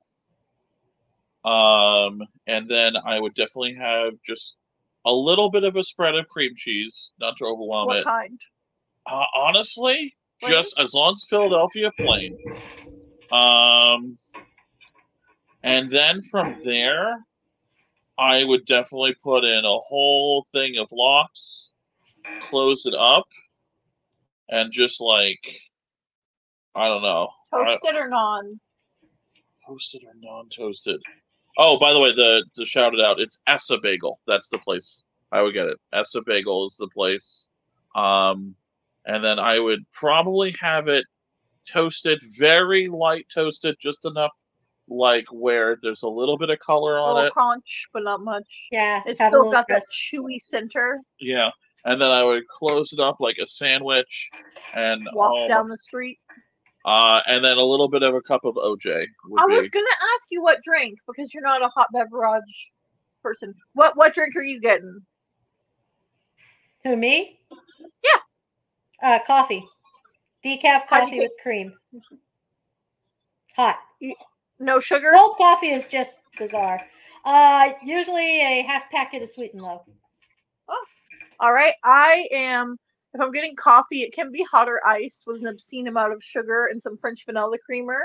Um, and then I would definitely have just a little bit of a spread of cream cheese, not to overwhelm What it. kind? Uh, honestly, Plain? just as long as Philadelphia plain. Um, and then from there, I would definitely put in a whole thing of lox, close it up, and just like I don't know, I- Toasted or non? toasted or non-toasted. Oh, by the way, the to shout it out, it's Ess-a-Bagel. That's the place. I would get it. Ess-a-Bagel is the place. Um, and then I would probably have it toasted, very light toasted, just enough like where there's a little bit of color A on little it. crunch, but not much. yeah, It's still little got that chewy center. Yeah. And then I would close it up like a sandwich, and walk oh, down the street. Uh, and then a little bit of a cup of OJ would I be. was gonna ask you what drink because you're not a hot beverage person. What what drink are you getting? Who me? Yeah. Uh, coffee, decaf How do you coffee with cream. Hot. No sugar. Cold coffee is just bizarre. Uh, usually a half packet of sweet and low. Oh, All right. I am. If I'm getting coffee, it can be hot or iced with an obscene amount of sugar and some French vanilla creamer.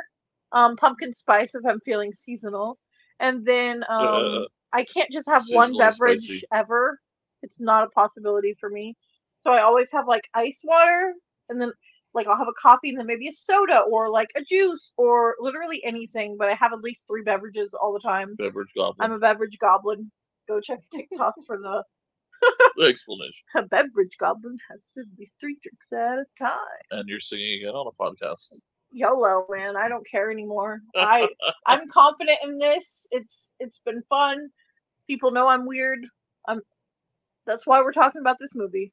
Um, pumpkin spice if I'm feeling seasonal, and then um, Uh, I can't just have one beverage spicy. ever. It's not a possibility for me. So I always have like ice water, and then like I'll have a coffee and then maybe a soda or like a juice or literally anything. But I have at least three beverages all the time. beverage goblin I'm a beverage goblin. Go check TikTok for the explanation. a beverage goblin has simply three drinks at a time. And you're singing again on a podcast. YOLO, man. I don't care anymore. I I'm confident in this. It's it's been fun. People know I'm weird. I'm that's why we're talking about this movie.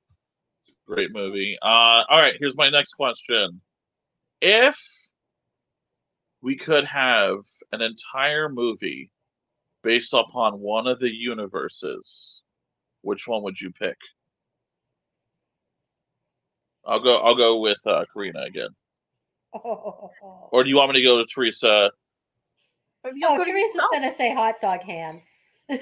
Great movie. Uh, all right, here's my next question. If we could have an entire movie based upon one of the universes, which one would you pick? I'll go. I'll go with uh, Karina again. Or do you want me to go to Theresa? Maybe Oh, Theresa's gonna say hot dog hands.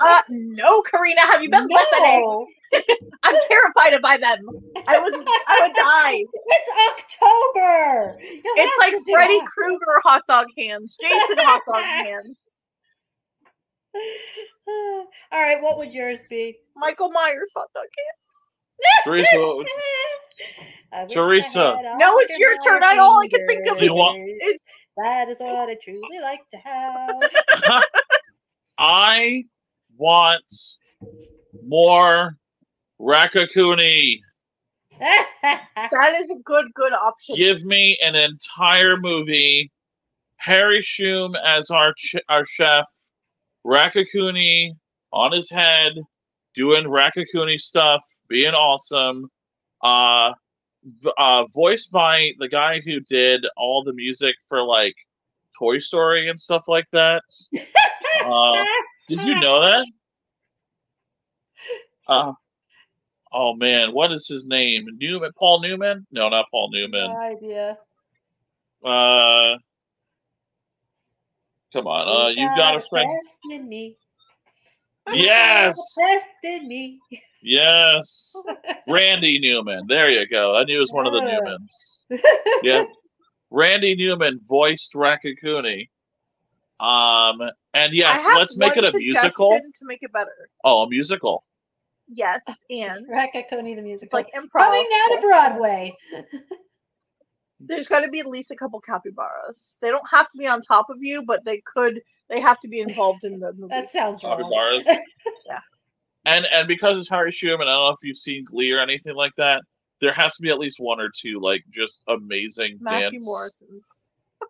Uh, no, Karina, have you been listening? No, I'm terrified of by them. I would I would die. it's October. You It's like Freddy Krueger hot dog hands, Jason hot dog hands, All right, what would yours be? Michael Myers hot dog hands. Theresa, would- I wish I Theresa. No, it's your turn. I all I can think of is, want- is That is what I truly like to have. I want more Raccacoonie. that is a good good option. Give me an entire movie. Harry Shum as our ch- our chef. Raccacoonie on his head, doing Raccacoonie stuff, being awesome. Uh, uh, voiced by the guy who did all the music for like Toy Story and stuff like that. Uh, Did you know that? Uh, oh man, what is his name? Newman? Paul Newman? No, not Paul Newman. No idea. Uh, come on. Uh, you've got a friend. Best in me. Yes, Best in me. yes. Randy Newman. There you go. I knew it was one of the Newmans. Yeah. Randy Newman voiced Raccacoonie. Um, and yes, let's make it a musical. to make it better. Oh, a musical. Yes, and Raccacoonie the it's musical. like improv. Coming now to Broadway. There's got to be at least a couple capybaras. They don't have to be on top of you, but they could. They have to be involved in the movie. That sounds wrong. Capybaras. Yeah. And and because it's Harry Schumann, I don't know if you've seen Glee or anything like that. There has to be at least one or two like just amazing Matthew dance. Morrison.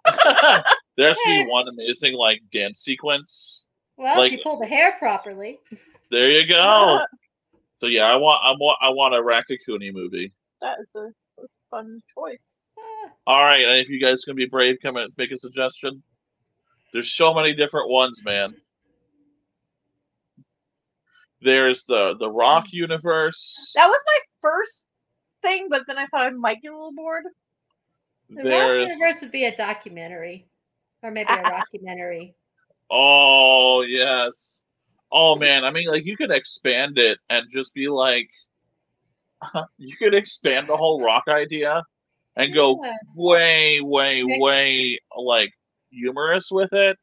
there has to be one amazing like dance sequence. Well, Like- if you pull the hair properly. There you go. so yeah, I want I want I want a Raccacoonie movie. that is a a fun choice. All right, and if you guys can be brave, come and make a suggestion. There's so many different ones, man. There's the the Rock universe. That was my first thing, but then I thought I might get a little bored. The Rock Universe would be a documentary. Or maybe a rockumentary. oh yes, oh man. I mean, like you could expand it and just be like, you could expand the whole Rock idea and go Yeah. way, way, way like humorous with it,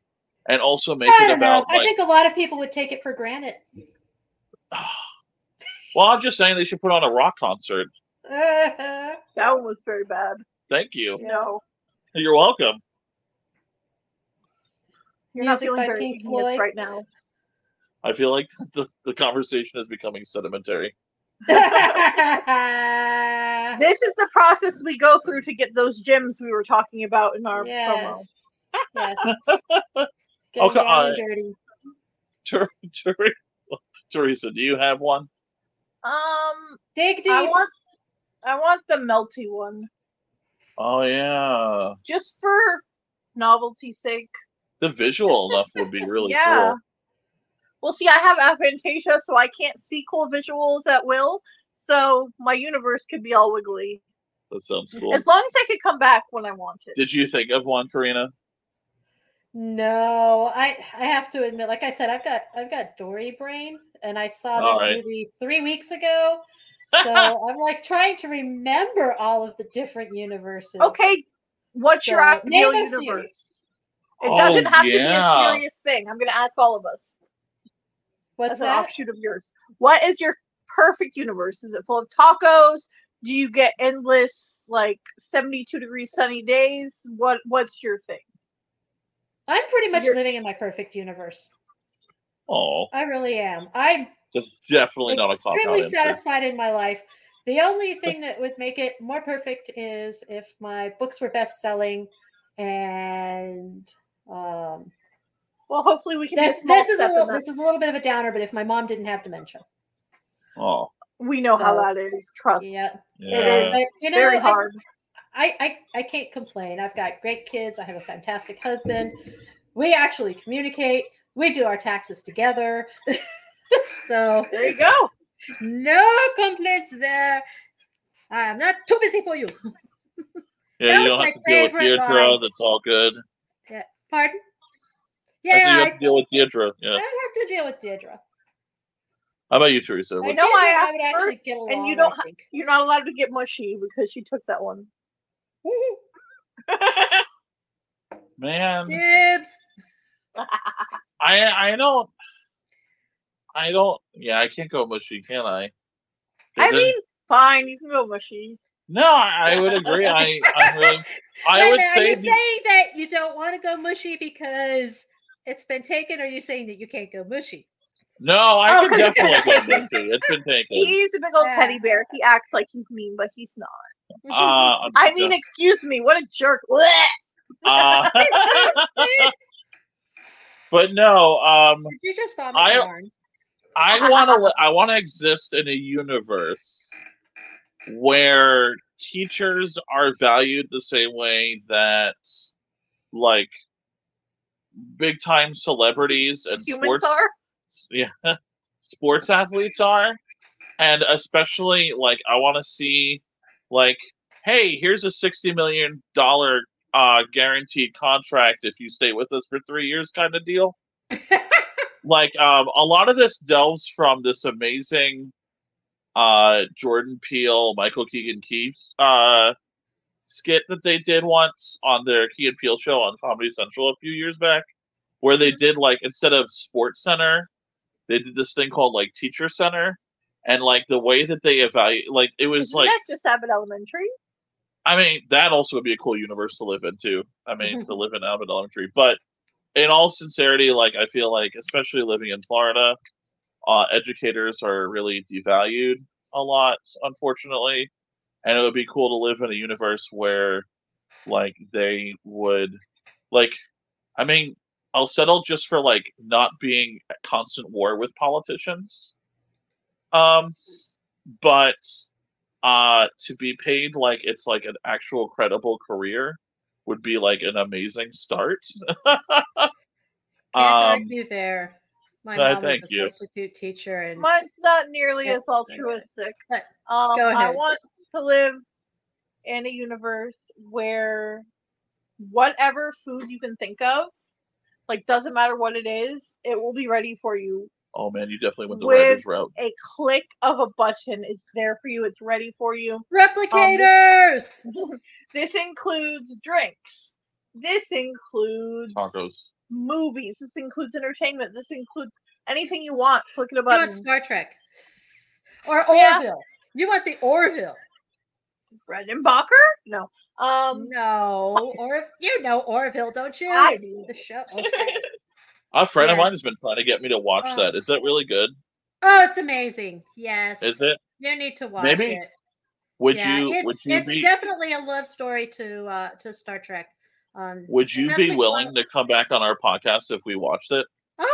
and also make I it don't know. about I like. think a lot of people would take it for granted. well, I'm just saying they should put on a rock concert. That one was very bad. Thank you. Yeah. No, You're welcome. you're not feeling very Pink right now. I feel like the, the conversation is becoming sedimentary. This is the process we go through to get those gems we were talking about in our promo. yes. yes. Getting come down and on. dirty. Ter- Ter- Theresa, do you have one? Um, Dig deep. I want, I want the melty one, Oh yeah, just for novelty's sake. the visual enough would be really yeah. cool. Well, see, I have aphantasia, so I can't see cool visuals at will. So my universe could be all wiggly, That sounds cool. as long as I could come back when I want it. Did you think of one, Karina? No, I I have to admit, like I said, I've got I've got Dory brain, and I saw All this right. movie three weeks ago. So I'm like trying to remember all of the different universes. Okay, what's your So, ideal name a few. universe? It Oh, doesn't have to be a serious thing. I'm going to ask all of us what's as an offshoot of yours. What is your perfect universe? Is it full of tacos? Do you get endless like 72 degree sunny days? What What's your thing? I'm pretty much You're- living in my perfect universe. Oh, I really am. I'm that's definitely not a cop out extremely answer. satisfied in my life. The only thing that would make it more perfect is if my books were best selling and um Well, hopefully we can. this, this is a little this is a little bit of a downer, but if my mom didn't have dementia. Oh, We know how so- that is. Trust. Yeah. yeah. But you know, Very hard. I, I I can't complain. I've got great kids. I have a fantastic husband. We actually communicate. We do our taxes together. so There you go. no complaints there. I am not too busy for you. Yeah, That you don't have to deal with favorite Deirdre. line. That's all good. Yeah. Pardon? I said Yeah, you I, have to deal with Deirdre. I Yeah. don't have to deal with Deirdre. How about you, Theresa? I know Deirdre I and asked would actually first, get along, and you don't I ha- think. You're not allowed to get mushy because she took that one. Man, Dibs. I I don't I don't yeah, I can't go mushy, can I? I then- mean, fine, you can go mushy. no, I, I would agree. I I'm really I Wait a would minute, are you the- saying that you don't want to go mushy because it's been taken, or are you saying that you can't go mushy? no, I Oh, can 'cause it's- definitely go mushy. It's been taken. He's a big old Yeah. teddy bear. He acts like he's mean, but he's not. Uh, I mean, excuse me, what a jerk. Blech. uh, but no, um, Did you just vomit I- yarn? I want to. I want to exist in a universe where teachers are valued the same way that, like, big time celebrities and Humans sports are. yeah sports athletes are and especially like i want to see like hey here's a 60 million dollar uh guaranteed contract if you stay with us for three years kind of deal like um a lot of this delves from this amazing uh jordan peele michael keegan keefe uh skit that they did once on their key and peele show on comedy central a few years back where they did like instead of sports center they did this thing called like teacher center and like the way that they evaluate like it was Isn't like that just Abbott Elementary? I mean, that also would be a cool universe to live in too. I mean, to live in Abbott Elementary. But in all sincerity, like I feel like, especially living in Florida, uh, educators are really devalued a lot, unfortunately. And it would be cool to live in a universe where, like, they would, like, I mean, I'll settle just for like not being at constant war with politicians. Um, but uh to be paid like it's like an actual credible career would be like an amazing start Can't um argue there. My I mom was thank a you. substitute teacher, and Mine's not nearly Yeah, as altruistic. But Um, go I want to live in a universe where whatever food you can think of, like doesn't matter what it is, it will be ready for you. oh man you definitely went the With- writer's route A click of a button, it's there for you. It's ready for you. replicators. this includes drinks. This includes tacos movies. This includes entertainment. This includes anything you want. Click of a you want. Star Trek or Yeah. Orville? You want the Orville? Brendan Bacher? No. Um, No, or if you know Orville, don't you? I do. the show. Okay. a friend of mine has been trying to get me to watch Oh. that is that really good Oh, it's amazing. Yes. is it You need to watch Maybe it. would yeah, you it's, would you it's be definitely a love story to uh to Star Trek. Um, would you be MacFarlane- willing to come back on our podcast if we watched it Of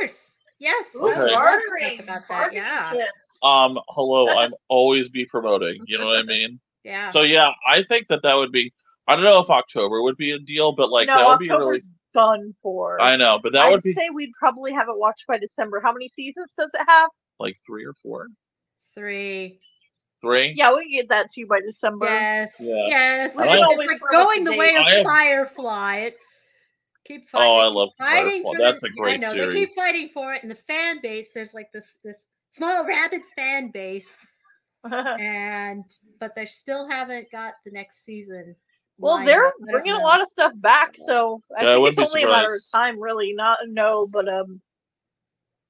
course. Yes. Ooh, I would love to talk bartering, about that. Yeah. um hello i'm always be promoting you know what i mean Yeah. so yeah i think that that would be i don't know if october would be a deal but like no, that would be October's really done for. i know but that I'd would be say we'd probably have it watched by December. How many seasons does it have? like three or four Three. Three Yeah, we can get that to you by December. Yes. Yeah. Yes. I It's like- Always like firm up going the way of I Firefly. It, keep fighting. Oh, I love fighting Firefly. for That's the, a great I know they keep fighting for it, and the fan base. There's like this this small rabid fan base, and but they still haven't got the next season. well, they're up. I don't bringing a lot of stuff back, so I Yeah, think wouldn't it's be only a matter of time, really. Not no, but um,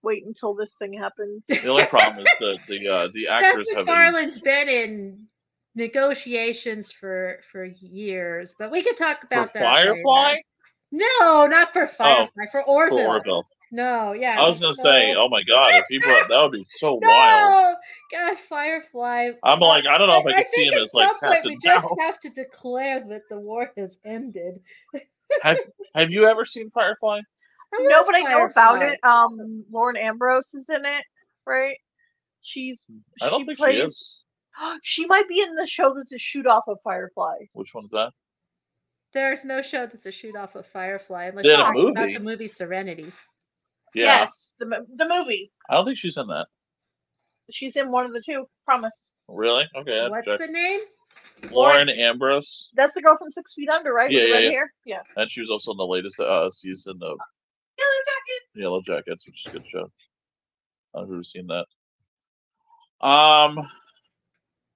wait until this thing happens. The only problem is the the uh, the Seth actors have MacFarlane's been in negotiations for for years, but we could talk for about that. later. Firefly No, not for Firefly. for for Orville. Orville. No, yeah. I was gonna say, oh my god, if he brought that would be so wild. No, God, Firefly. I'm like, I don't know if I, I could see him at as like some point Captain we just Now. have to declare that the war has ended. Have Have you ever seen Firefly? I no, but I know about it. Um, Lauren Ambrose is in it, right? She's I don't she think plays. she is. She might be in the show that's a shoot off of Firefly. Which one's that? There's no show that's a shoot off of Firefly unless They you're had a about movie. the movie Serenity. Yeah, Yes, the the movie. I don't think she's in that. She's in one of the two. Promise. Really? Okay. I'd What's check. the name? Lauren Ambrose, That's the girl from Six Feet Under, right? Yeah, With yeah, red yeah. hair. Yeah. and she was also in the latest uh, season of Yellow Jackets. Yellow Jackets, which is a good show. I've never seen that. Um,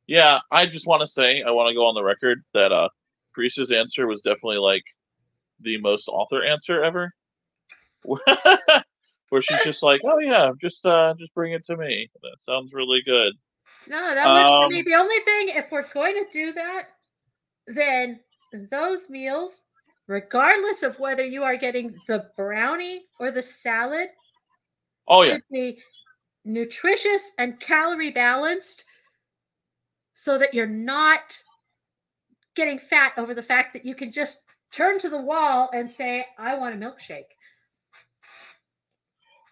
yeah, I just want to say I want to go on the record that uh, Priest's answer was definitely like the most author answer ever. Where she's just like, "Oh yeah, just uh, just bring it to me." That sounds really good. No, that works for me. Um, The only thing, if we're going to do that, then those meals, regardless of whether you are getting the brownie or the salad, Oh yeah, should be nutritious and calorie balanced so that you're not getting fat over the fact that you can just turn to the wall and say, I want a milkshake.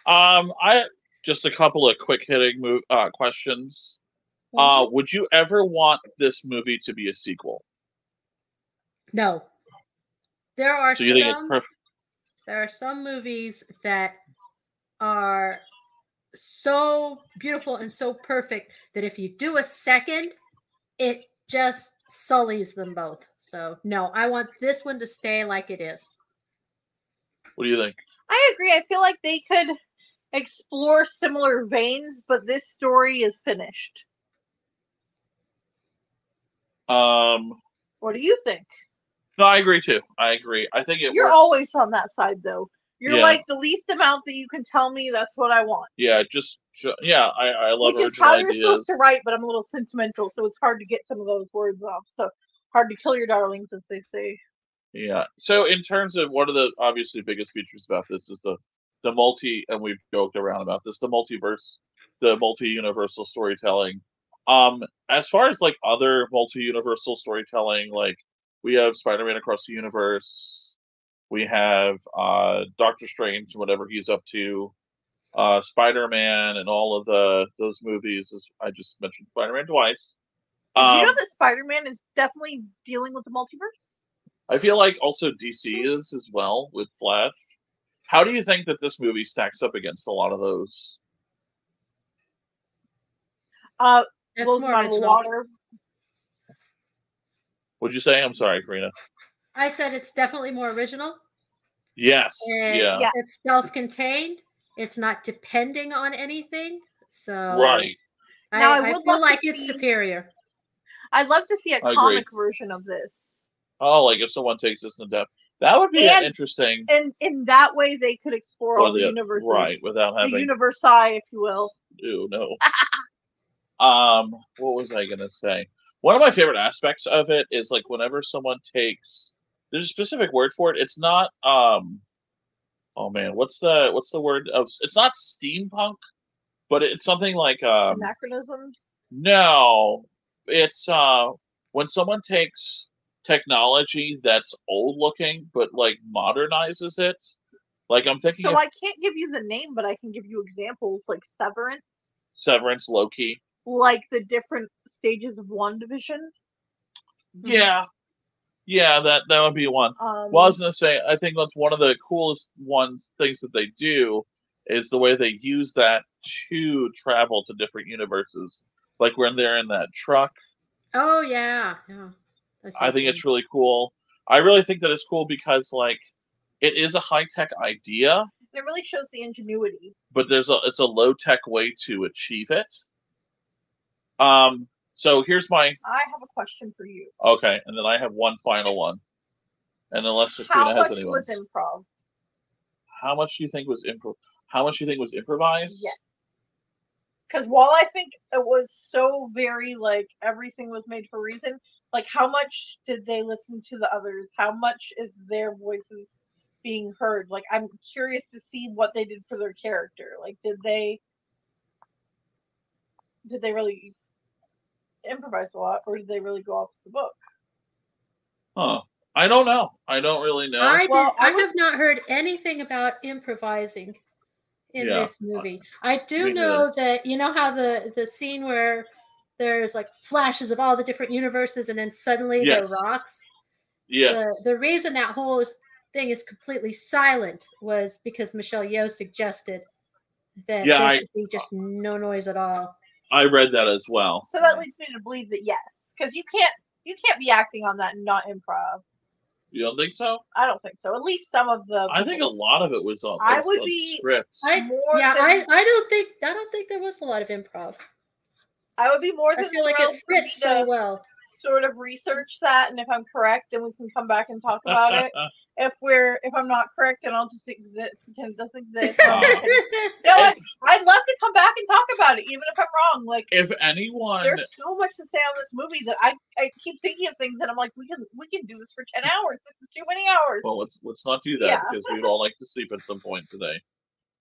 um, I just a couple of quick hitting uh, questions. Uh, would you ever want this movie to be a sequel? no. There are So you think it's some there are some movies that are so beautiful and so perfect that if you do a second, it just sullies them both. So no, I want this one to stay like it is. What do you think? I agree. I feel like they could explore similar veins, but this story is finished. Um, What do you think? No, I agree too. I agree. I think it. You're works. always on that side, though. You're Yeah. like the least amount that you can tell me. That's what I want. Yeah, just ju- yeah. I I love Which is original how you're ideas. supposed to write, but I'm a little sentimental, so it's hard to get some of those words off. So hard to kill your darlings, as they say. Yeah. So in terms of one of the obviously biggest features about this is the the multi, and we've joked around about this, the multiverse, the multi-universal storytelling. Um, as far as like other multi-universal storytelling, like we have Spider-Man across the universe, we have uh Doctor Strange, and whatever he's up to, uh Spider-Man, and all of the those movies. As I just mentioned, Spider-Man twice. Do you know Um, that Spider-Man is definitely dealing with the multiverse? I feel like also DC is as well with Flash. How do you think that this movie stacks up against a lot of those? Uh, That's blows more of the water. Would you say? I'm sorry, Karina. I said it's definitely more original. Yes. It's, Yeah. Yeah. it's self-contained. It's not depending on anything. So Right. I, Now, I I would feel love to like it's see- superior. I'd love to see a agree. comic version of this. Oh, like if someone takes this in depth, that would be And- interesting. And in that way, they could explore all the the- universes. Right, without having the having universi, if you will. Ew, no. um, what was I gonna say? One of my favorite aspects of it is like whenever someone takes there's a specific word for it. It's not um oh man, what's the what's the word of it's not steampunk, but it's something like um Anachronisms. no. It's uh when someone takes technology that's old looking but like modernizes it. Like I'm thinking So of I can't give you the name, but I can give you examples like Severance, Severance, Loki. Like the different stages of one division. Yeah. Yeah, that that would be one. Um, Well, I was gonna say, I think that's one of the coolest ones things that they do is the way they use that to travel to different universes. Like when they're in that truck, Oh yeah, yeah. see I think it's really cool. I really think that it's cool because like it is a high tech idea, it really shows the ingenuity. but there's a it's a low tech way to achieve it. Um. So here's my I have a question for you. okay, and then I have one final one. And unless How Sabrina has much anyone, was improv? how much do you think was improv? How much do you think was improvised? Yes. Because while I think it was so very like everything was made for reason, like how much did they listen to the others? How much is their voices being heard? Like I'm curious to see what they did for their character. Like did they did they really improvise a lot or did they really go off the book? Huh. I don't know. I don't really know. I, Well, did, I I, would- have not heard anything about improvising in Yeah. this movie. I do Me know that you know how the the scene where there's like flashes of all the different universes and then suddenly Yes. they're rocks. Yeah. The the reason that whole thing is completely silent was because Michelle Yeoh suggested that Yeah, there I- should be just no noise at all. I read that as well. So that leads me to believe that yes, because you can't you can't be acting on that and not improv. You don't think so? I don't think so. At least some of the. I think a lot of it was on, I would be- script. I more yeah, than- I, I don't think I don't think there was a lot of improv. I would be more I feel like thrilled it fits so to well. Sort of research that, and if I'm correct, then we can come back and talk about it. If we're if I'm not correct, then I'll just exist, pretend it doesn't exist. Uh, no, I, I'd love to come back and talk about it, even if I'm wrong. Like if anyone, there's so much to say on this movie that I, I keep thinking of things, and I'm like, we can we can do this for ten hours. This is too many hours. well, let's let's not do that Yeah. because we'd all like to sleep at some point today.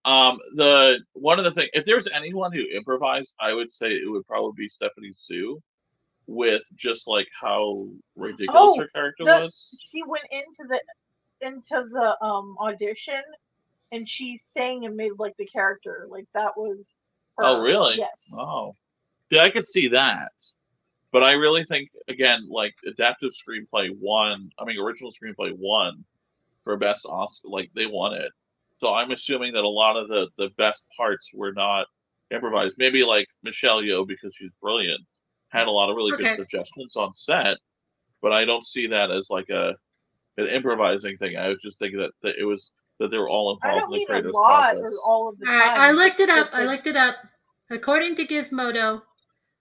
Um, the one of the things, if there's anyone who improvised, I would say it would probably be Stephanie Hsu, with just like how ridiculous Oh, her character the- was. she went into the into the um audition and she sang and made like the character like that was her. Oh, really? yes Oh, yeah, I could see that. But I really think again, like adaptive screenplay won. I mean, original screenplay won for best Oscar. Like they won it. So I'm assuming that a lot of the the best parts were not improvised. Maybe like Michelle Yeoh because she's brilliant had a lot of really Okay. good suggestions on set, but I don't see that as like a an improvising thing. I was just thinking that, that it was that they were all involved in the creative process. all of the All right, time. I looked it up. I looked it up. According to Gizmodo,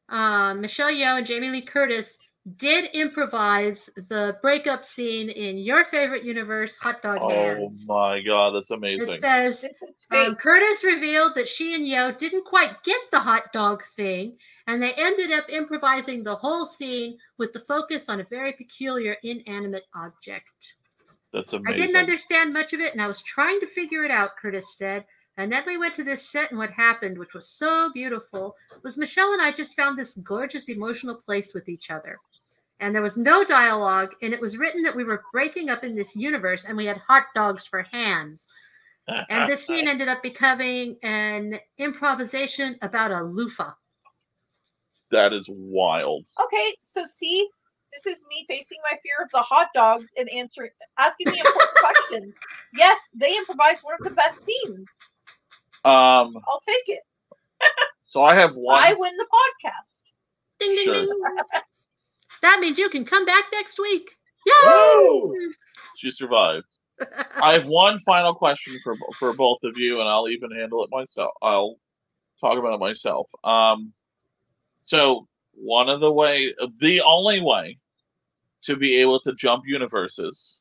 um, Michelle Yeoh and Jamie Lee Curtis did improvise the breakup scene in your favorite universe, Hot Dog Oh Hands. my god, that's amazing! It says um. Curtis revealed that she and Yeoh didn't quite get the hot dog thing, and they ended up improvising the whole scene with the focus on a very peculiar inanimate object. that's amazing. I didn't understand much of it, and I was trying to figure it out, Curtis said. And then we went to this set, and what happened, which was so beautiful, was Michelle and I just found this gorgeous emotional place with each other. And there was no dialogue, and it was written that we were breaking up in this universe, and we had hot dogs for hands. And this scene ended up becoming an improvisation about a loofah. that is wild. Okay, so see, this is me facing my fear of the hot dogs and answering, asking the important questions. Yes, they improvised one of the best scenes. Um, I'll take it. so I have one. I win the podcast. Ding, ding, Sure. ding. That means you can come back next week. Woo! She survived. I have one final question for for both of you, and I'll even handle it myself. I'll talk about it myself. Um, so one of the way, the only way to be able to jump universes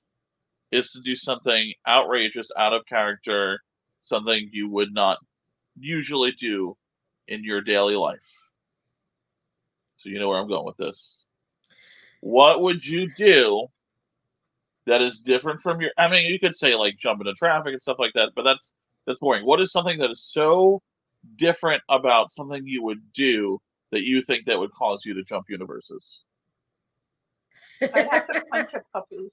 is to do something outrageous, out of character, something you would not usually do in your daily life. So you know where I'm going with this. What would you do that is different from your? I mean, you could say like jump into traffic and stuff like that, but that's that's boring. What is something that is so different about something you would do that you think that would cause you to jump universes? I'd have to punch a puppy.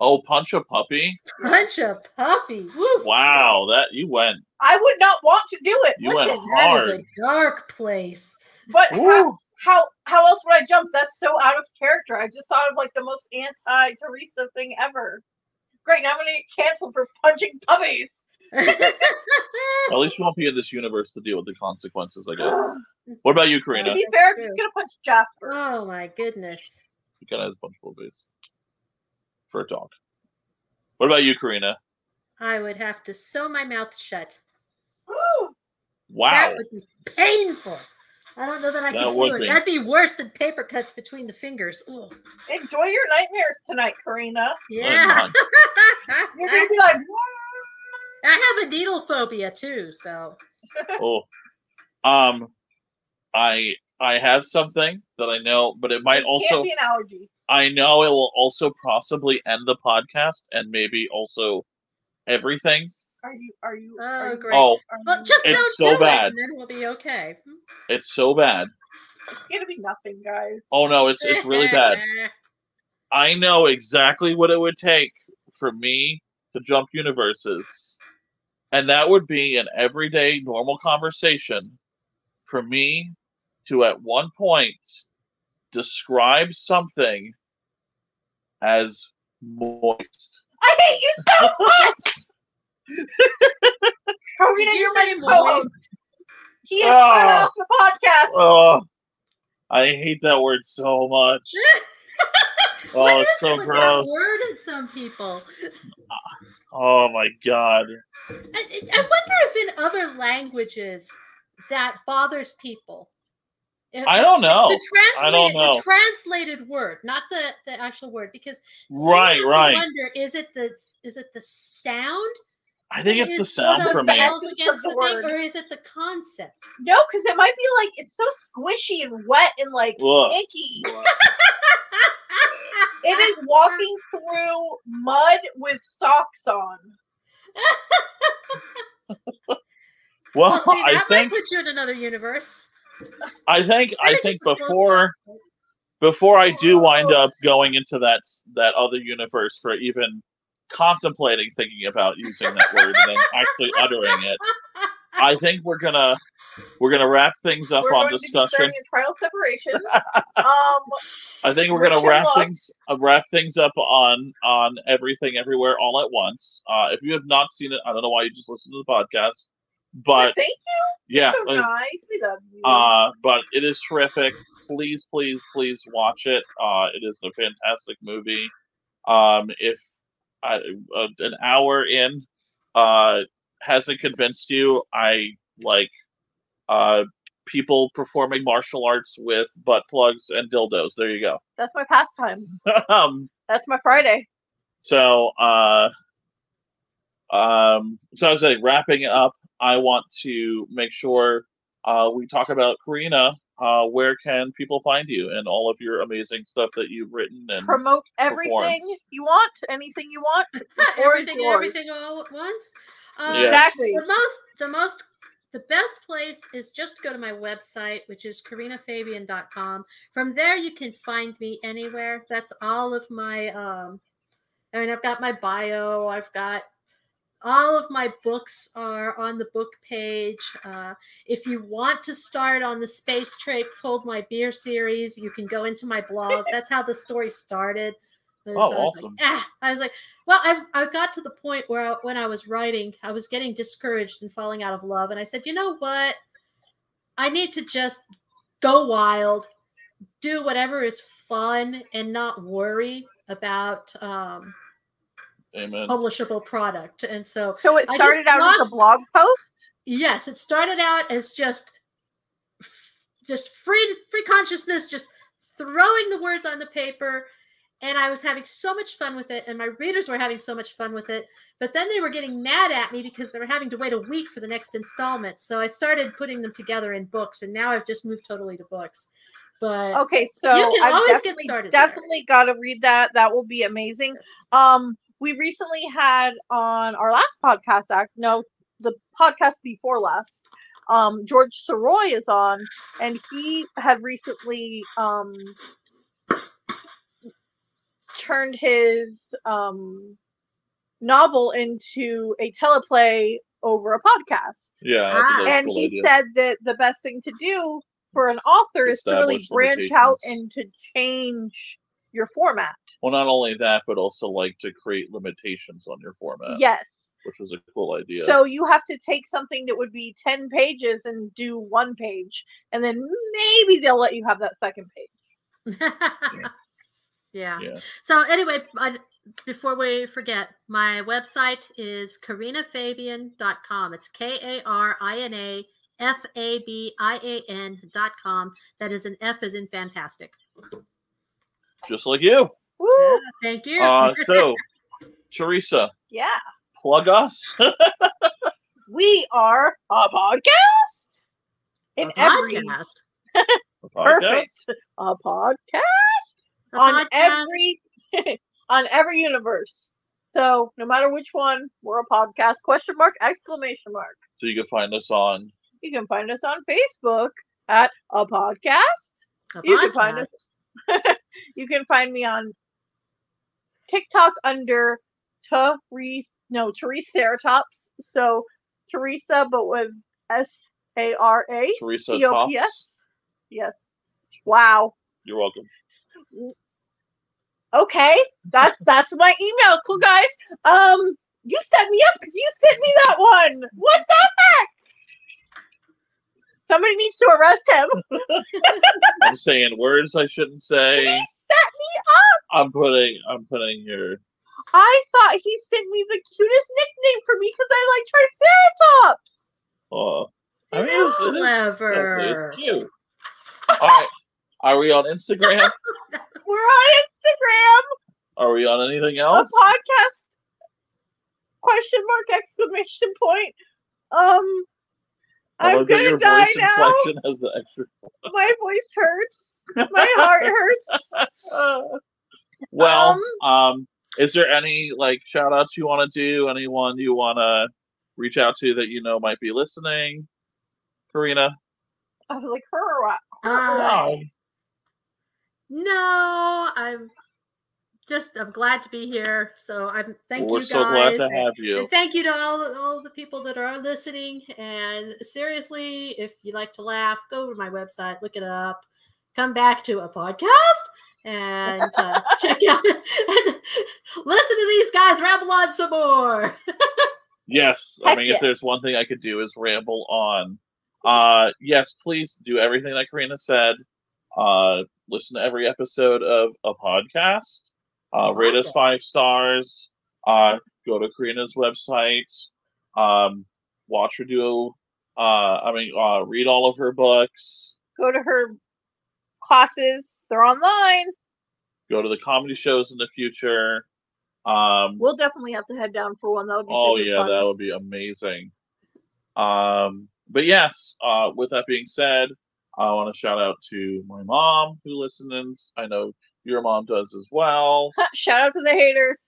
Oh, punch a puppy! Punch a puppy. Woo. Wow, that you went. I would not want to do it. You went Listen, That is a dark place. but how, Woo. How how else would I jump? That's so out of character. I just thought of like the most anti Theresa thing ever. Great, now I'm gonna get canceled for punching puppies. At least you won't be in this universe to deal with the consequences, I guess. What about you, Karina? To Karina? be fair, I'm just gonna punch Jasper. oh my goodness. You kind of has a bunch of boobies for a dog. What about you, Karina? I would have to sew my mouth shut. Wow. That would be painful. I don't know that I That could do it. be. That'd be worse than paper cuts between the fingers. Ugh. Enjoy your nightmares tonight, Karina. Yeah. You're gonna be like, I have a needle phobia too, so oh, um, I I have something that I know, but it might it also be an allergy. I know it will also possibly end the podcast and maybe also everything. Are you? Are you? Oh, are you, great. Oh, are well, just It's don't so do bad. it, and then we'll be okay. Hmm? it's so bad. It's gonna be nothing, guys. Oh no, it's it's really bad. I know exactly what it would take for me to jump universes. And that would be an everyday normal conversation for me to at one point describe something as moist. I hate you so much. Karina, Did you you're say my co-host. He is cut Oh. off the podcast. Oh, I hate that word so much. Oh, What it's so with gross. That word at some people. Ah, oh my god. I, I wonder if in other languages that bothers people. If- I don't know. The I don't translated, know. the translated word, not the, the actual word, because Right, I right. Wonder is it the is it the sound? I think that it's the is sound sort for me. the bells essence of against the the thing, word. or is it the concept? No, because it might be like it's so squishy and wet and like Ugh. icky. It is walking through mud with socks on. Well, Well, see, I that think might put you in another universe. I think I think just a close before before I do wind oh. up going into that that other universe for even contemplating thinking about using that word and then actually uttering it, I think we're gonna we're gonna wrap things up We're on going to be discussion. starting a trial separation. um, I think we're gonna wrap luck. things uh, wrap things up on on everything everywhere all at once. Uh, if you have not seen it, I don't know why you just listened to the podcast. but Thank yeah, you. So uh, nice. We love you. uh, but it is terrific. Please, please, please watch it. Uh, it is a fantastic movie. Um, if uh, uh, an hour in uh, hasn't convinced you, I like uh, people performing martial arts with butt plugs and dildos. There you go. That's my pastime. um, That's my Friday. so, uh, um, so I was like wrapping it up. I want to make sure uh, we talk about Karina. Uh, where can people find you and all of your amazing stuff that you've written and Promote everything performs. you want, anything you want. Or everything, yours. everything all at once. Uh, Yes. Exactly. The most, the most, the best place is just to go to my website, which is karinafabian.com. From there, you can find me anywhere. That's all of my, um, I mean, I've got my bio, I've got all of my books are on the book page. Uh, if you want to start on the Space Traipse Hold My Beer series, you can go into my blog. That's how the story started. And Oh, so I was like, awesome. ah, I was like, well, I, I got to the point where I, when I was writing, I was getting discouraged and falling out of love. And I said, you know what? I need to just go wild, do whatever is fun, and not worry about um, Amen. publishable product. And so, So it started just out as a blog post. yes, it started out as just just free free consciousness, just throwing the words on the paper. And I was having so much fun with it, and my readers were having so much fun with it. But then they were getting mad at me because they were having to wait a week for the next installment. So I started putting them together in books, and now I've just moved totally to books. But Okay, so You can I've always get definitely, started definitely got to read that. That will be amazing. Um, we recently had on our last podcast, act no, the podcast before last. Um, George Soroy is on, and he had recently um turned his um novel into a teleplay over a podcast Yeah, Ah. and cool he idea. said that the best thing to do for an author is to really branch out and to change your format. well, not only that, but also like to create limitations on your format, yes. which was a cool idea. So you have to take something that would be 10 pages and do one page, and then maybe they'll let you have that second page. yeah. yeah, So anyway, I, before we forget, my website is karinafabian.com. It's K A R I N A F A B I A N dot com. That is an F as in fantastic. Just like you. Woo! Yeah, thank you. Uh, so, Theresa, Yeah. plug us. We are a podcast. A In every podcast. perfect. A podcast. A on podcast. every on every universe. So no matter which one, we're a podcast. Question mark exclamation mark. So you can find us on You can find us on Facebook at a podcast. A You can find us. You can find me on TikTok under Therese. No, Therese Ceratops. So Theresa, but with S A R A Theresa Tops. P S. Yes. Wow. You're welcome. okay that's that's my email cool guys um you set me up because you sent me that one what the heck somebody needs to arrest him I'm saying words I shouldn't say. he say. set me up I'm putting I'm putting your i thought he sent me the cutest nickname for me because i like triceratops uh I mean it's, it is Clever. it's cute. All right. Are we on Instagram? we're on instagram Are we on anything a else? podcast question mark exclamation point um I i'm gonna your die voice now inflection has the extra. my voice hurts my heart hurts well, Um, um, is there any like shout outs you want to do? Anyone you want to reach out to that you know might be listening? Karina? I was like, her. Uh, Oh, no, I'm just I'm glad to be here. So I'm thank we're you so glad guys. to and- have you. And thank you to all, all the people that are listening. And seriously, if you like to laugh, go to my website, look it up, come back to a podcast, and uh, check out, listen to these guys ramble on some more. Yes, I Heck mean, if there's one thing I could do is ramble on. Uh, yes, please do everything that Karina said. Uh, listen to every episode of a podcast. Uh, rate us five stars. Uh, go to Karina's website. Um, watch her do. Uh, I mean, uh, read all of her books. Go to her classes. They're online. Go to the comedy shows in the future. Um, We'll definitely have to head down for one. That would be Oh yeah, fun. that would be amazing. Um, but yes, uh, with that being said, I want to shout out to my mom who listens. I know your mom does as well. Shout out to the haters.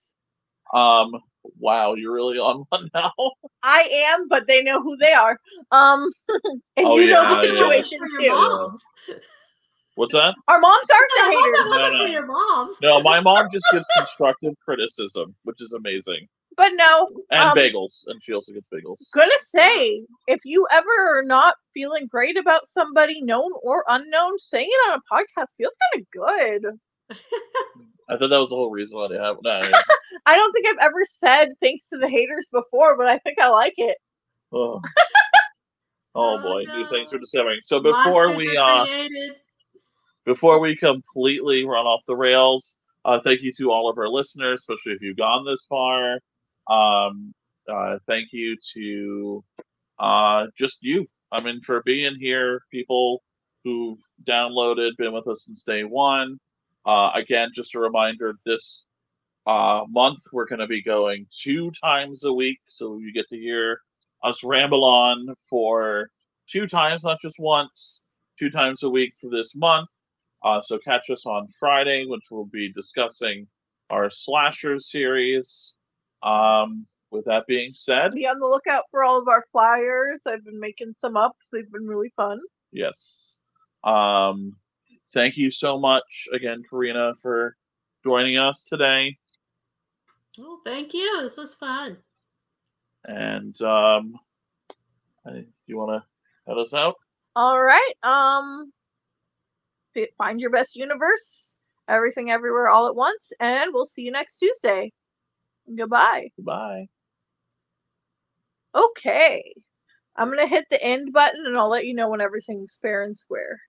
Um, wow, you're really on one now. I am, but they know who they are. Um, and Oh, you know the situation For too. your moms. What's that? Our moms aren't I the hope that haters, No, wasn't no. for your moms. No, my mom just gives constructive criticism, which is amazing, but no. and Um, bagels, and she also gets bagels. Gonna say, if you ever are not feeling great about somebody known or unknown, saying it on a podcast feels kind of good. I thought that was the whole reason why they have. No, I don't think I've ever said thanks to the haters before, but I think I like it. oh. oh boy, new things no. are discovering. So before Monsters we uh before we completely run off the rails, uh, thank you to all of our listeners, especially if you've gone this far. Um, uh, thank you to uh, just you. I mean, for being here, people who've downloaded, been with us since day one. Uh, again, just a reminder this uh, month we're going to be going two times a week, so you get to hear us ramble on for two times, not just once, two times a week for this month. Uh, so catch us on Friday, which we'll be discussing our slasher series. Um, with that being said, Be on the lookout for all of our flyers. I've been making some up. They've been really fun. yes. Um, thank you so much again, Karina, for joining us today. Oh, thank you. This was fun. And um, I- you want to head us out? All right. Um, find your best universe. Everything, everywhere, all at once, and we'll see you next Tuesday. Goodbye. Goodbye. Okay. I'm gonna hit the end button, and I'll let you know when everything's fair and square.